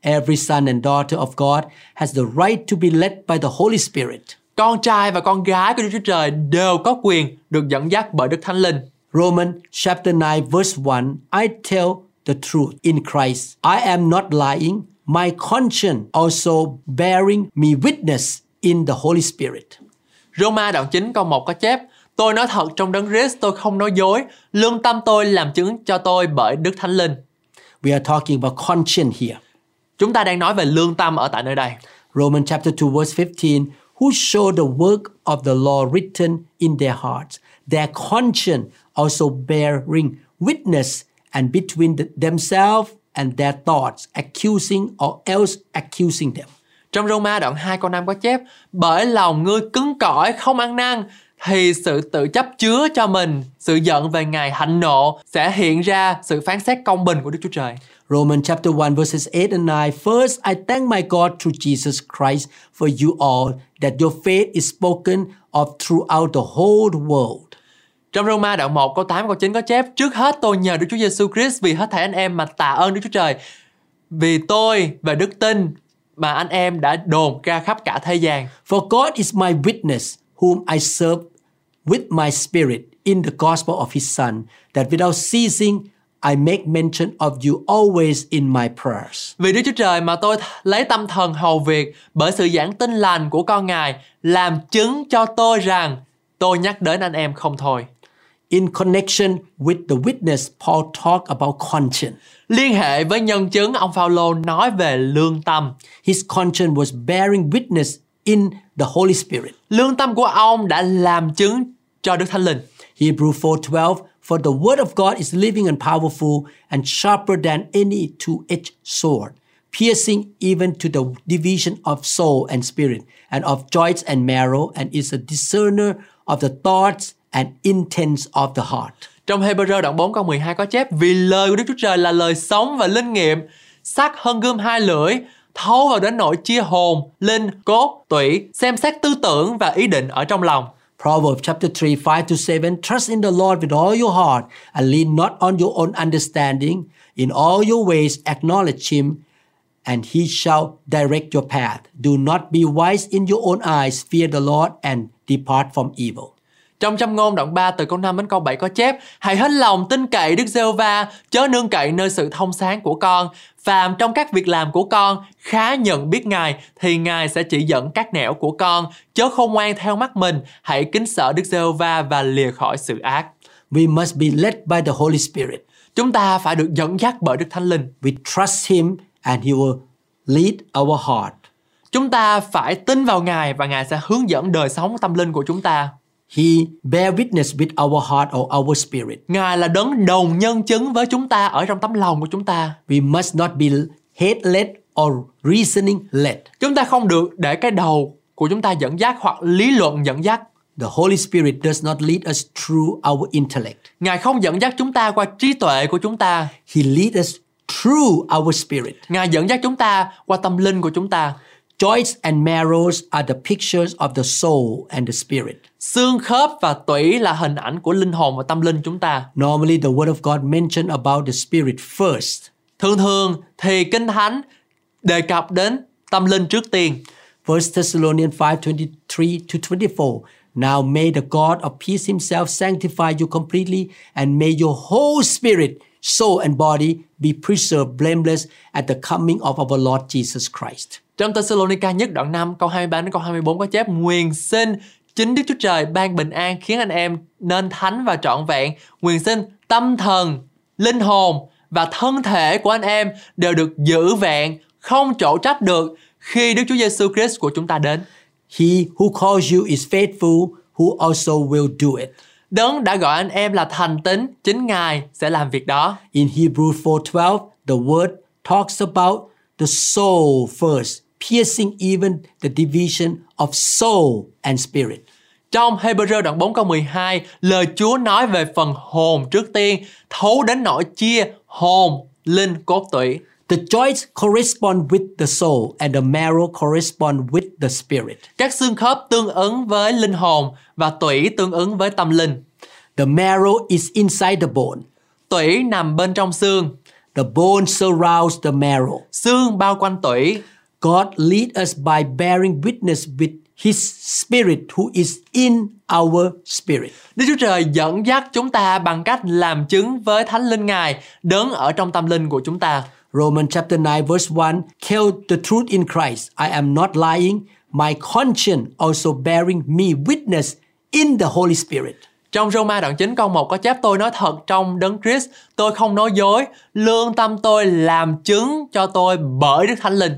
Every son and daughter of God has the right to be led by the Holy Spirit. Con trai và con gái của Đức Chúa Trời đều có quyền được dẫn dắt bởi Đức Thánh Linh. Romans chapter 9 verse 1 I tell the truth in Christ. I am not lying. My conscience also bearing me witness in the Holy Spirit. Roma đoạn 9 câu 1 có chép Tôi nói thật trong đấng Christ tôi không nói dối Lương tâm tôi làm chứng cho tôi bởi Đức Thánh Linh We are talking about conscience here. Chúng ta đang nói về lương tâm ở tại nơi đây Romans chapter 2 verse 15 who show the work of the law written in their hearts. Their conscience also bearing witness and between the- themselves and their thoughts accusing or else accusing them. Trong Roma đoạn 2 câu 5 có chép Bởi lòng ngươi cứng cỏi không ăn năn Thì sự tự chấp chứa cho mình Sự giận về ngày hạnh nộ Sẽ hiện ra sự phán xét công bình của Đức Chúa Trời. Romans chapter 1 verses 8 and 9 First I thank my God through Jesus Christ for you all that your faith is spoken of throughout the whole world. Trong Roma đoạn 1 câu 8 câu 9 có chép Trước hết tôi nhờ Đức Chúa Giêsu Christ vì hết thảy anh em mà tạ ơn Đức Chúa Trời. Vì tôi và đức tin mà anh em đã đồn ra khắp cả thế gian. For God is my witness, whom I serve with my spirit in the gospel of his Son, that without ceasing I make mention of you always in my prayers. Vì Đức Chúa Trời mà tôi lấy tâm thần hầu việc bởi sự giảng tin lành của con Ngài làm chứng cho tôi rằng tôi nhắc đến anh em không thôi. In connection with the witness, Paul talked about conscience. Liên hệ với nhân chứng, ông Phaolô nói về lương tâm. His conscience was bearing witness in the Holy Spirit. Lương tâm của ông đã làm chứng cho Đức Thánh Linh. Hebrew 4:12 For the word of God is living and powerful and sharper than any two-edged sword, piercing even to the division of soul and spirit and of joints and marrow and is a discerner of the thoughts and intents of the heart. Trong Hebrew đoạn 4 câu 12 có chép Vì lời của Đức Chúa Trời là lời sống và linh nghiệm Sắc hơn gươm hai lưỡi Thấu vào đến nỗi chia hồn, linh, cốt, tủy Xem xét tư tưởng và ý định ở trong lòng Proverbs chapter 3, 5 to 7 Trust in the Lord with all your heart and lean not on your own understanding. In all your ways acknowledge him and he shall direct your path. Do not be wise in your own eyes. Fear the Lord and depart from evil. Trong châm ngôn đoạn 3 từ câu 5 đến câu 7 có chép Hãy hết lòng tin cậy Đức giê va chớ nương cậy nơi sự thông sáng của con. Phàm trong các việc làm của con khá nhận biết Ngài thì Ngài sẽ chỉ dẫn các nẻo của con. Chớ không ngoan theo mắt mình, hãy kính sợ Đức giê va và lìa khỏi sự ác. We must be led by the Holy Spirit. Chúng ta phải được dẫn dắt bởi Đức Thánh Linh. We trust him and he will lead our heart. Chúng ta phải tin vào Ngài và Ngài sẽ hướng dẫn đời sống tâm linh của chúng ta. He bear witness with our heart or our spirit. Ngài là đấng đồng nhân chứng với chúng ta ở trong tấm lòng của chúng ta. We must not be head led or reasoning led. Chúng ta không được để cái đầu của chúng ta dẫn dắt hoặc lý luận dẫn dắt. The Holy Spirit does not lead us through our intellect. Ngài không dẫn dắt chúng ta qua trí tuệ của chúng ta. He leads us through our spirit. Ngài dẫn dắt chúng ta qua tâm linh của chúng ta. Joints and marrows are the pictures of the soul and the spirit. Xương khớp và tủy là hình ảnh của linh hồn và tâm linh chúng ta. Normally, the Word of God mention about the spirit first. Thường thường thì Kinh Thánh đề cập đến tâm linh trước tiên. 1 Thessalonians 5 23 to 24. Now may the God of peace himself sanctify you completely, and may your whole spirit, soul, and body be preserved blameless at the coming of our Lord Jesus Christ. Trong Thessalonica nhất đoạn 5 câu 23 đến câu 24 có chép Nguyện xin chính Đức Chúa Trời ban bình an khiến anh em nên thánh và trọn vẹn. Nguyện xin tâm thần, linh hồn và thân thể của anh em đều được giữ vẹn, không chỗ trách được khi Đức Chúa Giêsu Christ của chúng ta đến. He who calls you is faithful, who also will do it. Đấng đã gọi anh em là thành tín, chính Ngài sẽ làm việc đó. In Hebrews 4:12, the word talks about the soul first, piercing even the division of soul and spirit. Trong Hebrew đoạn 4 câu 12, lời Chúa nói về phần hồn trước tiên, thấu đến nỗi chia hồn, linh, cốt tủy. The joints correspond with the soul and the marrow correspond with the spirit. Các xương khớp tương ứng với linh hồn và tủy tương ứng với tâm linh. The marrow is inside the bone. Tủy nằm bên trong xương, The bone surrounds the marrow. xương bao quanh tủy. God lead us by bearing witness with his spirit who is in our spirit. Đức Chúa Trời dẫn dắt chúng ta bằng cách làm chứng với Thánh Linh Ngài đấng ở trong tâm linh của chúng ta. Romans chapter 9 verse 1 Kill the truth in Christ. I am not lying. My conscience also bearing me witness in the Holy Spirit. Trong Roma đoạn 9 câu 1 có chép tôi nói thật trong đấng Christ, tôi không nói dối, lương tâm tôi làm chứng cho tôi bởi Đức Thánh Linh.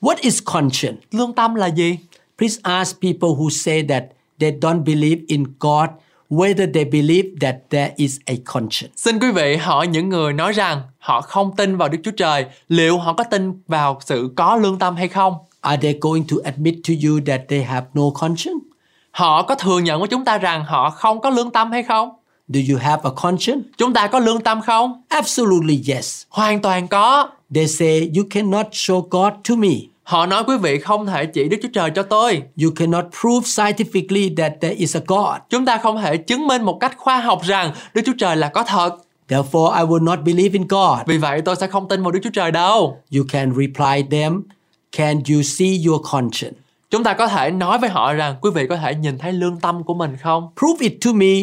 What is conscience? Lương tâm là gì? Please ask people who say that they don't believe in God whether they believe that there is a conscience. Xin quý vị hỏi những người nói rằng họ không tin vào Đức Chúa Trời, liệu họ có tin vào sự có lương tâm hay không? Are they going to admit to you that they have no conscience? Họ có thừa nhận với chúng ta rằng họ không có lương tâm hay không? Do you have a conscience? Chúng ta có lương tâm không? Absolutely yes. Hoàn toàn có. They say you cannot show God to me. Họ nói quý vị không thể chỉ Đức Chúa Trời cho tôi. You cannot prove scientifically that there is a God. Chúng ta không thể chứng minh một cách khoa học rằng Đức Chúa Trời là có thật. Therefore, I will not believe in God. Vì vậy tôi sẽ không tin vào Đức Chúa Trời đâu. You can reply them, can you see your conscience? Chúng ta có thể nói với họ rằng quý vị có thể nhìn thấy lương tâm của mình không? Prove it to me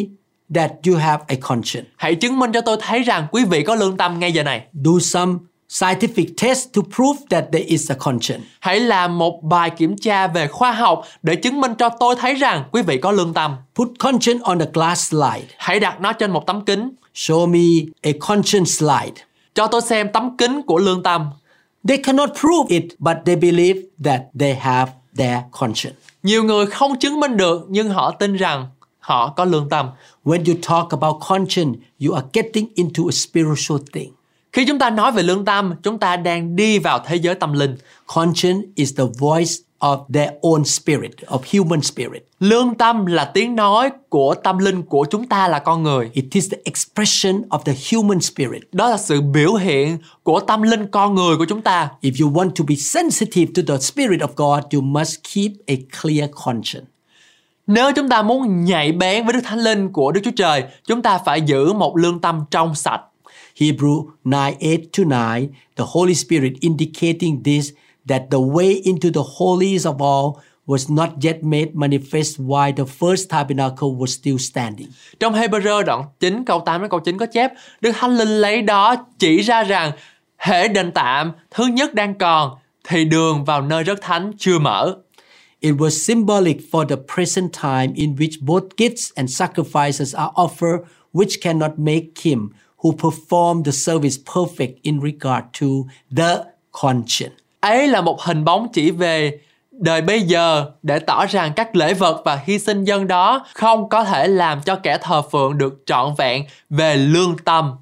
that you have a conscience. Hãy chứng minh cho tôi thấy rằng quý vị có lương tâm ngay giờ này. Do some scientific test to prove that there is a conscience. Hãy làm một bài kiểm tra về khoa học để chứng minh cho tôi thấy rằng quý vị có lương tâm. Put conscience on a glass slide. Hãy đặt nó trên một tấm kính. Show me a conscience slide. Cho tôi xem tấm kính của lương tâm. They cannot prove it, but they believe that they have their conscience. Nhiều người không chứng minh được nhưng họ tin rằng họ có lương tâm. When you talk about conscience, you are getting into a spiritual thing. Khi chúng ta nói về lương tâm, chúng ta đang đi vào thế giới tâm linh. Conscience is the voice of their own spirit, of human spirit. Lương tâm là tiếng nói của tâm linh của chúng ta là con người. It is the expression of the human spirit. Đó là sự biểu hiện của tâm linh con người của chúng ta. If you want to be sensitive to the spirit of God, you must keep a clear conscience. Nếu chúng ta muốn nhạy bén với Đức Thánh Linh của Đức Chúa Trời, chúng ta phải giữ một lương tâm trong sạch. Hebrew 9 8 to 9, the Holy Spirit indicating this that the way into the holies of all was not yet made manifest while the first tabernacle was still standing. Trong Hebrew đoạn 9 câu 8 đến câu 9 có chép Đức Thánh Linh lấy đó chỉ ra rằng hệ đền tạm thứ nhất đang còn thì đường vào nơi rất thánh chưa mở. It was symbolic for the present time in which both gifts and sacrifices are offered, which cannot make him who performed the service perfect in regard to the conscience. Ấy là một hình bóng chỉ về đời bây giờ để tỏ rằng các lễ vật và hy sinh dân đó không có thể làm cho kẻ thờ phượng được trọn vẹn về lương tâm.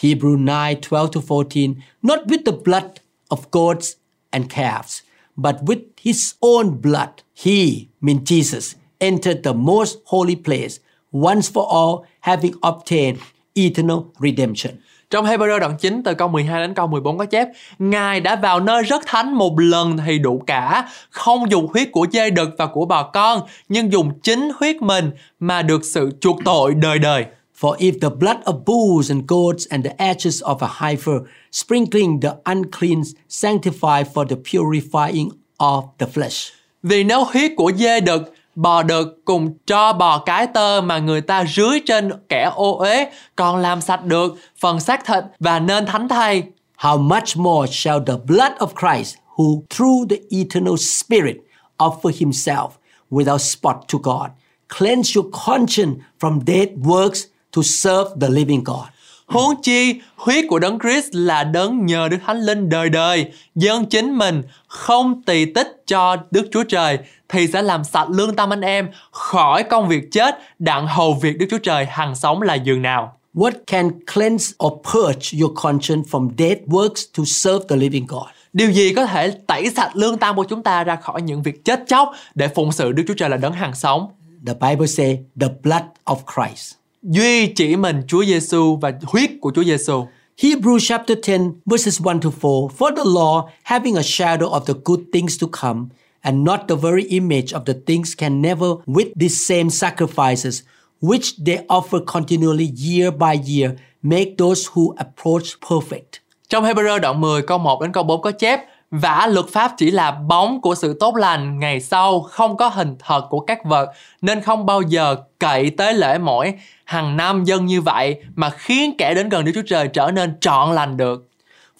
Hebrew 9 12 to 14, not with the blood of goats and calves, but with his own blood, he, mean Jesus, entered the most holy place once for all, having obtained eternal redemption. Trong Hebrew đoạn 9 từ câu 12 đến câu 14 có chép Ngài đã vào nơi rất thánh một lần thì đủ cả Không dùng huyết của dê đực và của bò con Nhưng dùng chính huyết mình mà được sự chuộc tội đời đời For if the blood of bulls and goats and the ashes of a heifer, sprinkling the unclean, sanctify for the purifying of the flesh. Vì nếu huyết của dê đực, bò đực cùng cho bò cái tơ mà người ta rưới trên kẻ ô uế còn làm sạch được phần xác thịt và nên thánh thay. How much more shall the blood of Christ, who through the eternal Spirit offer himself without spot to God, cleanse your conscience from dead works to serve the living God? Huống chi, huyết của đấng Christ là đấng nhờ Đức Thánh Linh đời đời, dân chính mình không tỳ tích cho Đức Chúa Trời thì sẽ làm sạch lương tâm anh em khỏi công việc chết đặng hầu việc Đức Chúa Trời hằng sống là giường nào. What can cleanse or purge your conscience from dead works to serve the living God? Điều gì có thể tẩy sạch lương tâm của chúng ta ra khỏi những việc chết chóc để phụng sự Đức Chúa Trời là đấng hằng sống? The Bible say the blood of Christ. Duy chỉ mình Chúa Giêsu và huyết của Chúa Giêsu. Hebrews chapter 10 verses 1 to 4 For the law having a shadow of the good things to come and not the very image of the things can never with these same sacrifices which they offer continually year by year make those who approach perfect. Trong Hebrew đoạn 10 câu 1 đến câu 4 có chép Vả luật pháp chỉ là bóng của sự tốt lành ngày sau, không có hình thật của các vật, nên không bao giờ cậy tới lễ mỗi hàng năm dân như vậy mà khiến kẻ đến gần Đức Chúa Trời trở nên trọn lành được.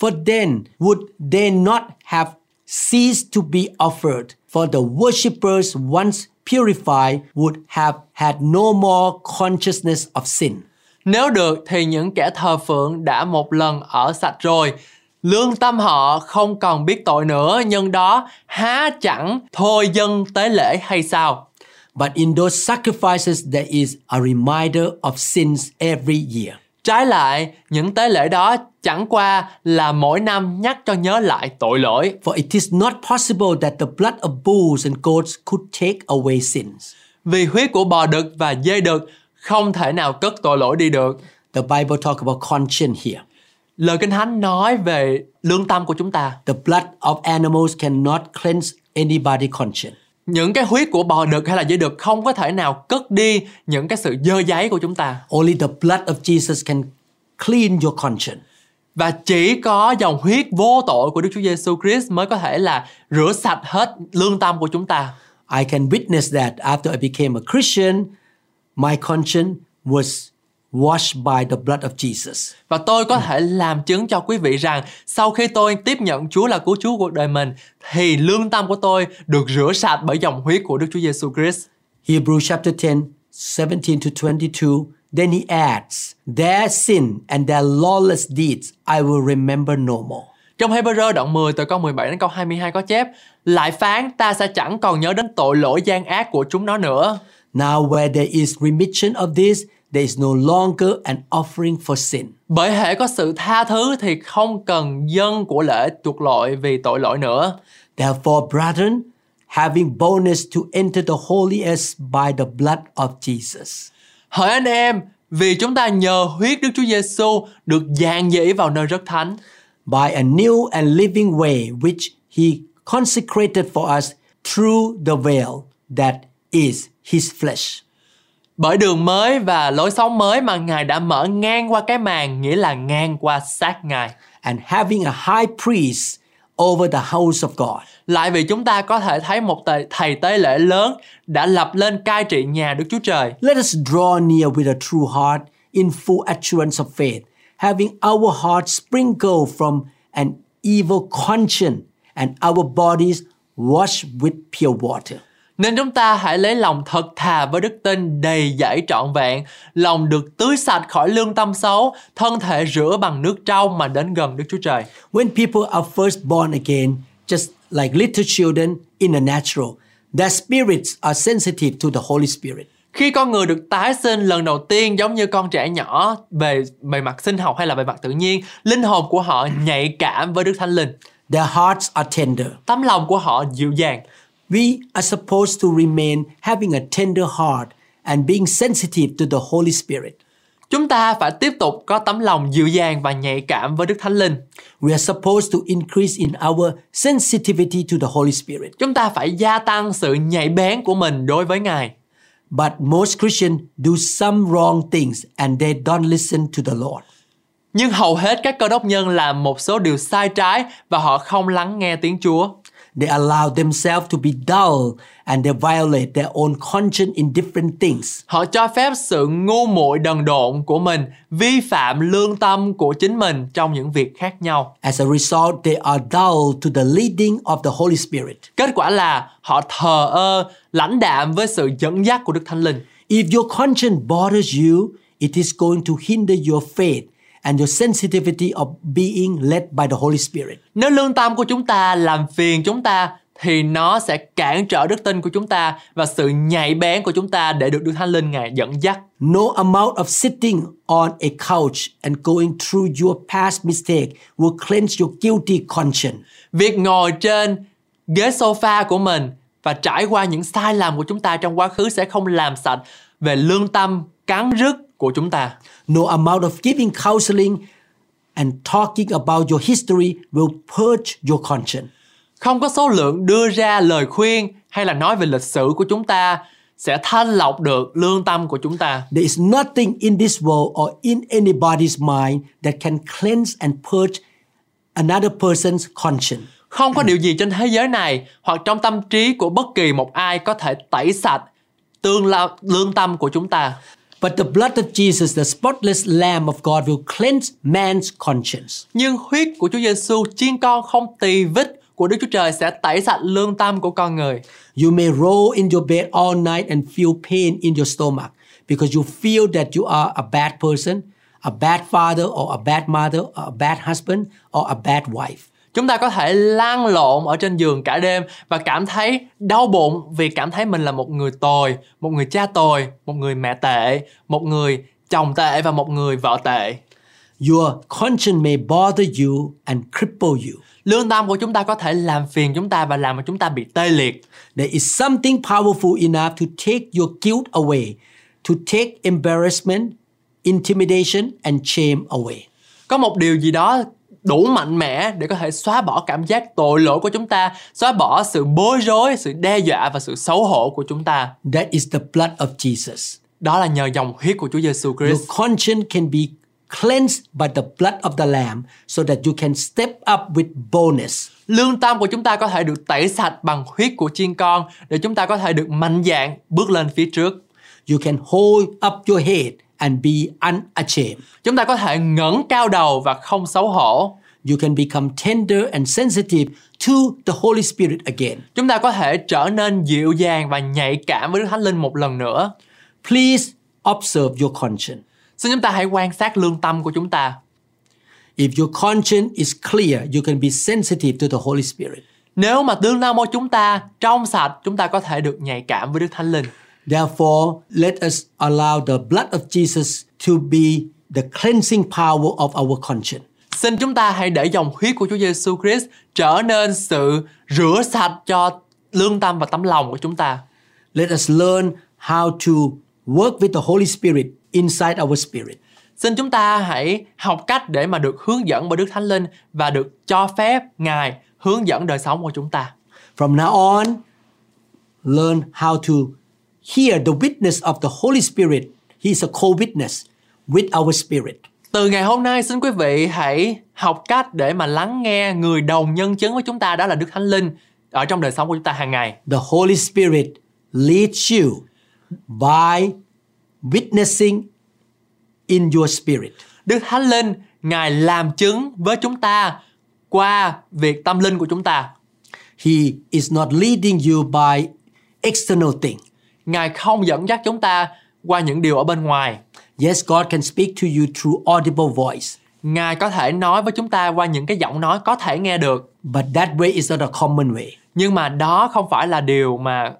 For then would they not have ceased to be offered, for the worshippers once purified would have had no more consciousness of sin. Nếu được thì những kẻ thờ phượng đã một lần ở sạch rồi, lương tâm họ không còn biết tội nữa, nhưng đó há chẳng thôi dân tế lễ hay sao? But in those sacrifices, there is a reminder of sins every year. Trái lại, những tế lễ đó chẳng qua là mỗi năm nhắc cho nhớ lại tội lỗi. For it is not possible that the blood of bulls and goats could take away sins. Vì huyết của bò đực và dê đực không thể nào cất tội lỗi đi được. The Bible talk about conscience here. Lời Kinh Thánh nói về lương tâm của chúng ta. The blood of animals cannot cleanse anybody's conscience. Những cái huyết của bò đực hay là dê đực không có thể nào cất đi những cái sự dơ giấy của chúng ta. Only the blood of Jesus can clean your conscience. Và chỉ có dòng huyết vô tội của Đức Chúa Giêsu Christ mới có thể là rửa sạch hết lương tâm của chúng ta. I can witness that after I became a Christian, my conscience was washed by the blood of Jesus. Và tôi có thể làm chứng cho quý vị rằng sau khi tôi tiếp nhận Chúa là cứu Chúa cuộc đời mình thì lương tâm của tôi được rửa sạch bởi dòng huyết của Đức Chúa Giêsu Christ. Hebrews chapter 10, 17 to 22. Then he adds, Their sin and their lawless deeds I will remember no more. Trong Hebrew đoạn 10 từ câu 17 đến câu 22 có chép Lại phán ta sẽ chẳng còn nhớ đến tội lỗi gian ác của chúng nó nữa. Now where there is remission of this, there is no longer an offering for sin. Bởi hệ có sự tha thứ thì không cần dân của lễ chuộc lỗi vì tội lỗi nữa. Therefore, brethren, having boldness to enter the holiest by the blood of Jesus. Hỡi anh em, vì chúng ta nhờ huyết Đức Chúa Giêsu được dàn dĩ vào nơi rất thánh by a new and living way which he consecrated for us through the veil that is his flesh. Bởi đường mới và lối sống mới mà Ngài đã mở ngang qua cái màn nghĩa là ngang qua xác Ngài. And having a high priest over the house of God. Lại vì chúng ta có thể thấy một thầy, thầy tế lễ lớn đã lập lên cai trị nhà Đức Chúa Trời. Let us draw near with a true heart in full assurance of faith, having our hearts sprinkled from an evil conscience and our bodies washed with pure water. Nên chúng ta hãy lấy lòng thật thà với đức tin đầy dẫy trọn vẹn, lòng được tưới sạch khỏi lương tâm xấu, thân thể rửa bằng nước trong mà đến gần Đức Chúa Trời. When people are first born again, just like little children in the natural, their spirits are sensitive to the Holy Spirit. Khi con người được tái sinh lần đầu tiên giống như con trẻ nhỏ về bề mặt sinh học hay là bề mặt tự nhiên, linh hồn của họ nhạy cảm với Đức Thánh Linh. Their hearts are tender. Tấm lòng của họ dịu dàng. We are supposed to remain having a tender heart and being sensitive to the Holy Spirit. Chúng ta phải tiếp tục có tấm lòng dịu dàng và nhạy cảm với Đức Thánh Linh. We are supposed to increase in our sensitivity to the Holy Spirit. Chúng ta phải gia tăng sự nhạy bén của mình đối với Ngài. But most Christians do some wrong things and they don't listen to the Lord. Nhưng hầu hết các cơ đốc nhân làm một số điều sai trái và họ không lắng nghe tiếng Chúa. They allow themselves to be dull and they violate their own conscience in different things. Họ cho phép sự ngu muội đần độn của mình vi phạm lương tâm của chính mình trong những việc khác nhau. As a result, they are dull to the leading of the Holy Spirit. Kết quả là họ thờ ơ, lãnh đạm với sự dẫn dắt của Đức Thánh Linh. If your conscience bothers you, it is going to hinder your faith and your sensitivity of being led by the Holy Spirit. Nếu lương tâm của chúng ta làm phiền chúng ta thì nó sẽ cản trở đức tin của chúng ta và sự nhạy bén của chúng ta để được Đức Thánh Linh Ngài dẫn dắt. No amount of sitting on a couch and going through your past mistake will cleanse your guilty conscience. Việc ngồi trên ghế sofa của mình và trải qua những sai lầm của chúng ta trong quá khứ sẽ không làm sạch về lương tâm cắn rứt của chúng ta. No amount of giving counseling and talking about your history will purge your conscience. Không có số lượng đưa ra lời khuyên hay là nói về lịch sử của chúng ta sẽ thanh lọc được lương tâm của chúng ta. There is nothing in this world or in anybody's mind that can cleanse and purge another person's conscience. Không có điều gì trên thế giới này hoặc trong tâm trí của bất kỳ một ai có thể tẩy sạch tương la, lương tâm của chúng ta. But the blood of Jesus, the spotless Lamb of God, will cleanse man's conscience. Nhưng huyết của Chúa Giêsu chiên con không tỳ vết của Đức Chúa Trời sẽ tẩy sạch lương tâm của con người. You may roll in your bed all night and feel pain in your stomach because you feel that you are a bad person, a bad father, or a bad mother, or a bad husband, or a bad wife. Chúng ta có thể lăn lộn ở trên giường cả đêm và cảm thấy đau bụng vì cảm thấy mình là một người tồi, một người cha tồi, một người mẹ tệ, một người chồng tệ và một người vợ tệ. Your conscience may bother you and cripple you. Lương tâm của chúng ta có thể làm phiền chúng ta và làm cho chúng ta bị tê liệt. There is something powerful enough to take your guilt away, to take embarrassment, intimidation, and shame away. Có một điều gì đó đủ mạnh mẽ để có thể xóa bỏ cảm giác tội lỗi của chúng ta, xóa bỏ sự bối rối, sự đe dọa và sự xấu hổ của chúng ta. That is the blood of Jesus. Đó là nhờ dòng huyết của Chúa Giêsu Your Christ. conscience can be cleansed by the blood of the Lamb so that you can step up with boldness. Lương tâm của chúng ta có thể được tẩy sạch bằng huyết của chiên con để chúng ta có thể được mạnh dạn bước lên phía trước. You can hold up your head and be unashamed. Chúng ta có thể ngẩng cao đầu và không xấu hổ. You can become tender and sensitive to the Holy Spirit again. Chúng ta có thể trở nên dịu dàng và nhạy cảm với Đức Thánh Linh một lần nữa. Please observe your conscience. Xin chúng ta hãy quan sát lương tâm của chúng ta. If your conscience is clear, you can be sensitive to the Holy Spirit. Nếu mà lương tâm của chúng ta trong sạch, chúng ta có thể được nhạy cảm với Đức Thánh Linh. Therefore, let us allow the blood of Jesus to be the cleansing power of our conscience. Xin chúng ta hãy để dòng huyết của Chúa Giêsu Christ trở nên sự rửa sạch cho lương tâm và tấm lòng của chúng ta. Let us learn how to work with the Holy Spirit inside our spirit. Xin chúng ta hãy học cách để mà được hướng dẫn bởi Đức Thánh Linh và được cho phép Ngài hướng dẫn đời sống của chúng ta. From now on, learn how to hear the witness of the Holy Spirit. He is a co-witness with our spirit. Từ ngày hôm nay xin quý vị hãy học cách để mà lắng nghe người đồng nhân chứng với chúng ta đó là Đức Thánh Linh ở trong đời sống của chúng ta hàng ngày. The Holy Spirit leads you by witnessing in your spirit. Đức Thánh Linh Ngài làm chứng với chúng ta qua việc tâm linh của chúng ta. He is not leading you by external thing. Ngài không dẫn dắt chúng ta qua những điều ở bên ngoài. Yes, God can speak to you through audible voice, Ngài có thể nói với chúng ta qua những cái giọng nói có thể nghe được. but that way is not a common way. Nhưng mà đó không phải là điều mà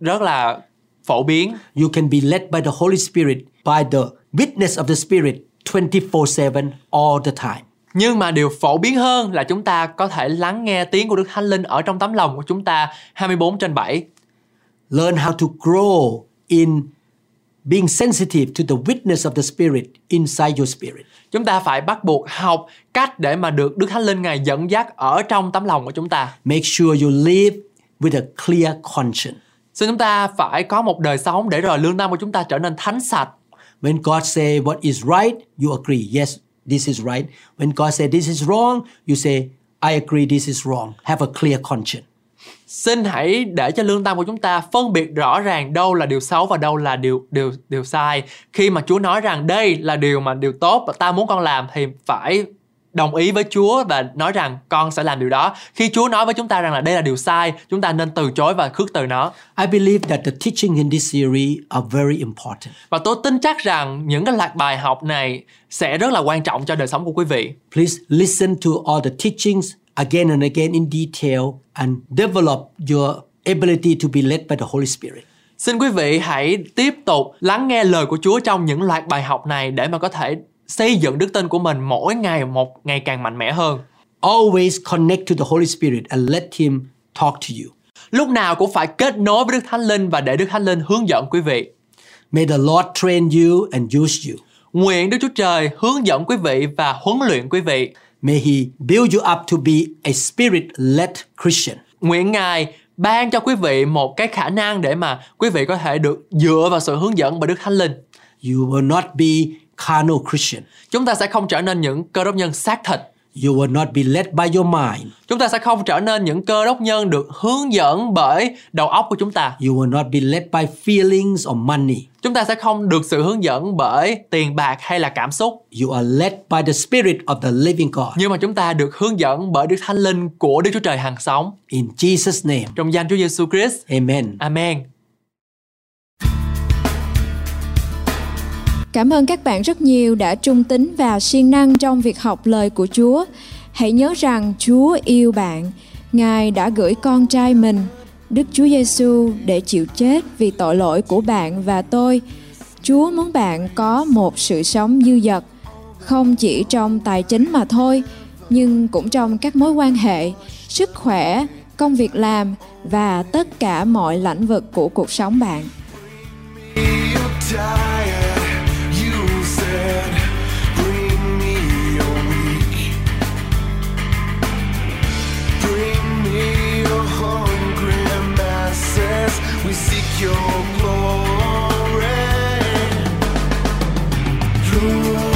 rất là phổ biến. You can be led by the Holy Spirit by the witness of the Spirit 24/7 all the time. Nhưng mà điều phổ biến hơn là chúng ta có thể lắng nghe tiếng của Đức Thánh Linh ở trong tấm lòng của chúng ta 24 trên 7. Learn how to grow in being sensitive to the witness of the Spirit inside your spirit. Chúng ta phải bắt buộc học cách để mà được Đức Thánh Linh Ngài dẫn dắt ở trong tấm lòng của chúng ta. Make sure you live with a clear conscience. Xin chúng ta phải có một đời sống để rồi lương tâm của chúng ta trở nên thánh sạch. When God say what is right, you agree. Yes, this is right. When God say this is wrong, you say I agree this is wrong. Have a clear conscience. Xin hãy để cho lương tâm của chúng ta phân biệt rõ ràng đâu là điều xấu và đâu là điều điều điều sai. Khi mà Chúa nói rằng đây là điều mà điều tốt và ta muốn con làm thì phải đồng ý với Chúa và nói rằng con sẽ làm điều đó. Khi Chúa nói với chúng ta rằng là đây là điều sai, chúng ta nên từ chối và khước từ nó. I believe that the teaching in this series are very important. Và tôi tin chắc rằng những cái loạt bài học này sẽ rất là quan trọng cho đời sống của quý vị. Please listen to all the teachings again and again in detail and develop your ability to be led by the Holy Spirit. Xin quý vị hãy tiếp tục lắng nghe lời của Chúa trong những loạt bài học này để mà có thể xây dựng đức tin của mình mỗi ngày một ngày càng mạnh mẽ hơn. Always connect to the Holy Spirit and let Him talk to you. Lúc nào cũng phải kết nối với Đức Thánh Linh và để Đức Thánh Linh hướng dẫn quý vị. May the Lord train you and use you. Nguyện Đức Chúa Trời hướng dẫn quý vị và huấn luyện quý vị. May He build you up to be a spirit-led Christian. Nguyện Ngài ban cho quý vị một cái khả năng để mà quý vị có thể được dựa vào sự hướng dẫn bởi Đức Thánh Linh. You will not be carnal Christian. Chúng ta sẽ không trở nên những cơ đốc nhân xác thịt. You will not be led by your mind. Chúng ta sẽ không trở nên những cơ đốc nhân được hướng dẫn bởi đầu óc của chúng ta. You will not be led by feelings or money. Chúng ta sẽ không được sự hướng dẫn bởi tiền bạc hay là cảm xúc. You are led by the Spirit of the living God. Nhưng mà chúng ta được hướng dẫn bởi Đức Thánh Linh của Đức Chúa Trời hàng sống. In Jesus' name. Trong danh Chúa Giêsu Christ. Amen. Amen. Cảm ơn các bạn rất nhiều đã trung tín và siêng năng trong việc học lời của Chúa. Hãy nhớ rằng Chúa yêu bạn. Ngài đã gửi con trai mình, Đức Chúa Giêsu để chịu chết vì tội lỗi của bạn và tôi. Chúa muốn bạn có một sự sống dư dật, không chỉ trong tài chính mà thôi, nhưng cũng trong các mối quan hệ, sức khỏe, công việc làm và tất cả mọi lĩnh vực của cuộc sống bạn. We seek your glory. Lord.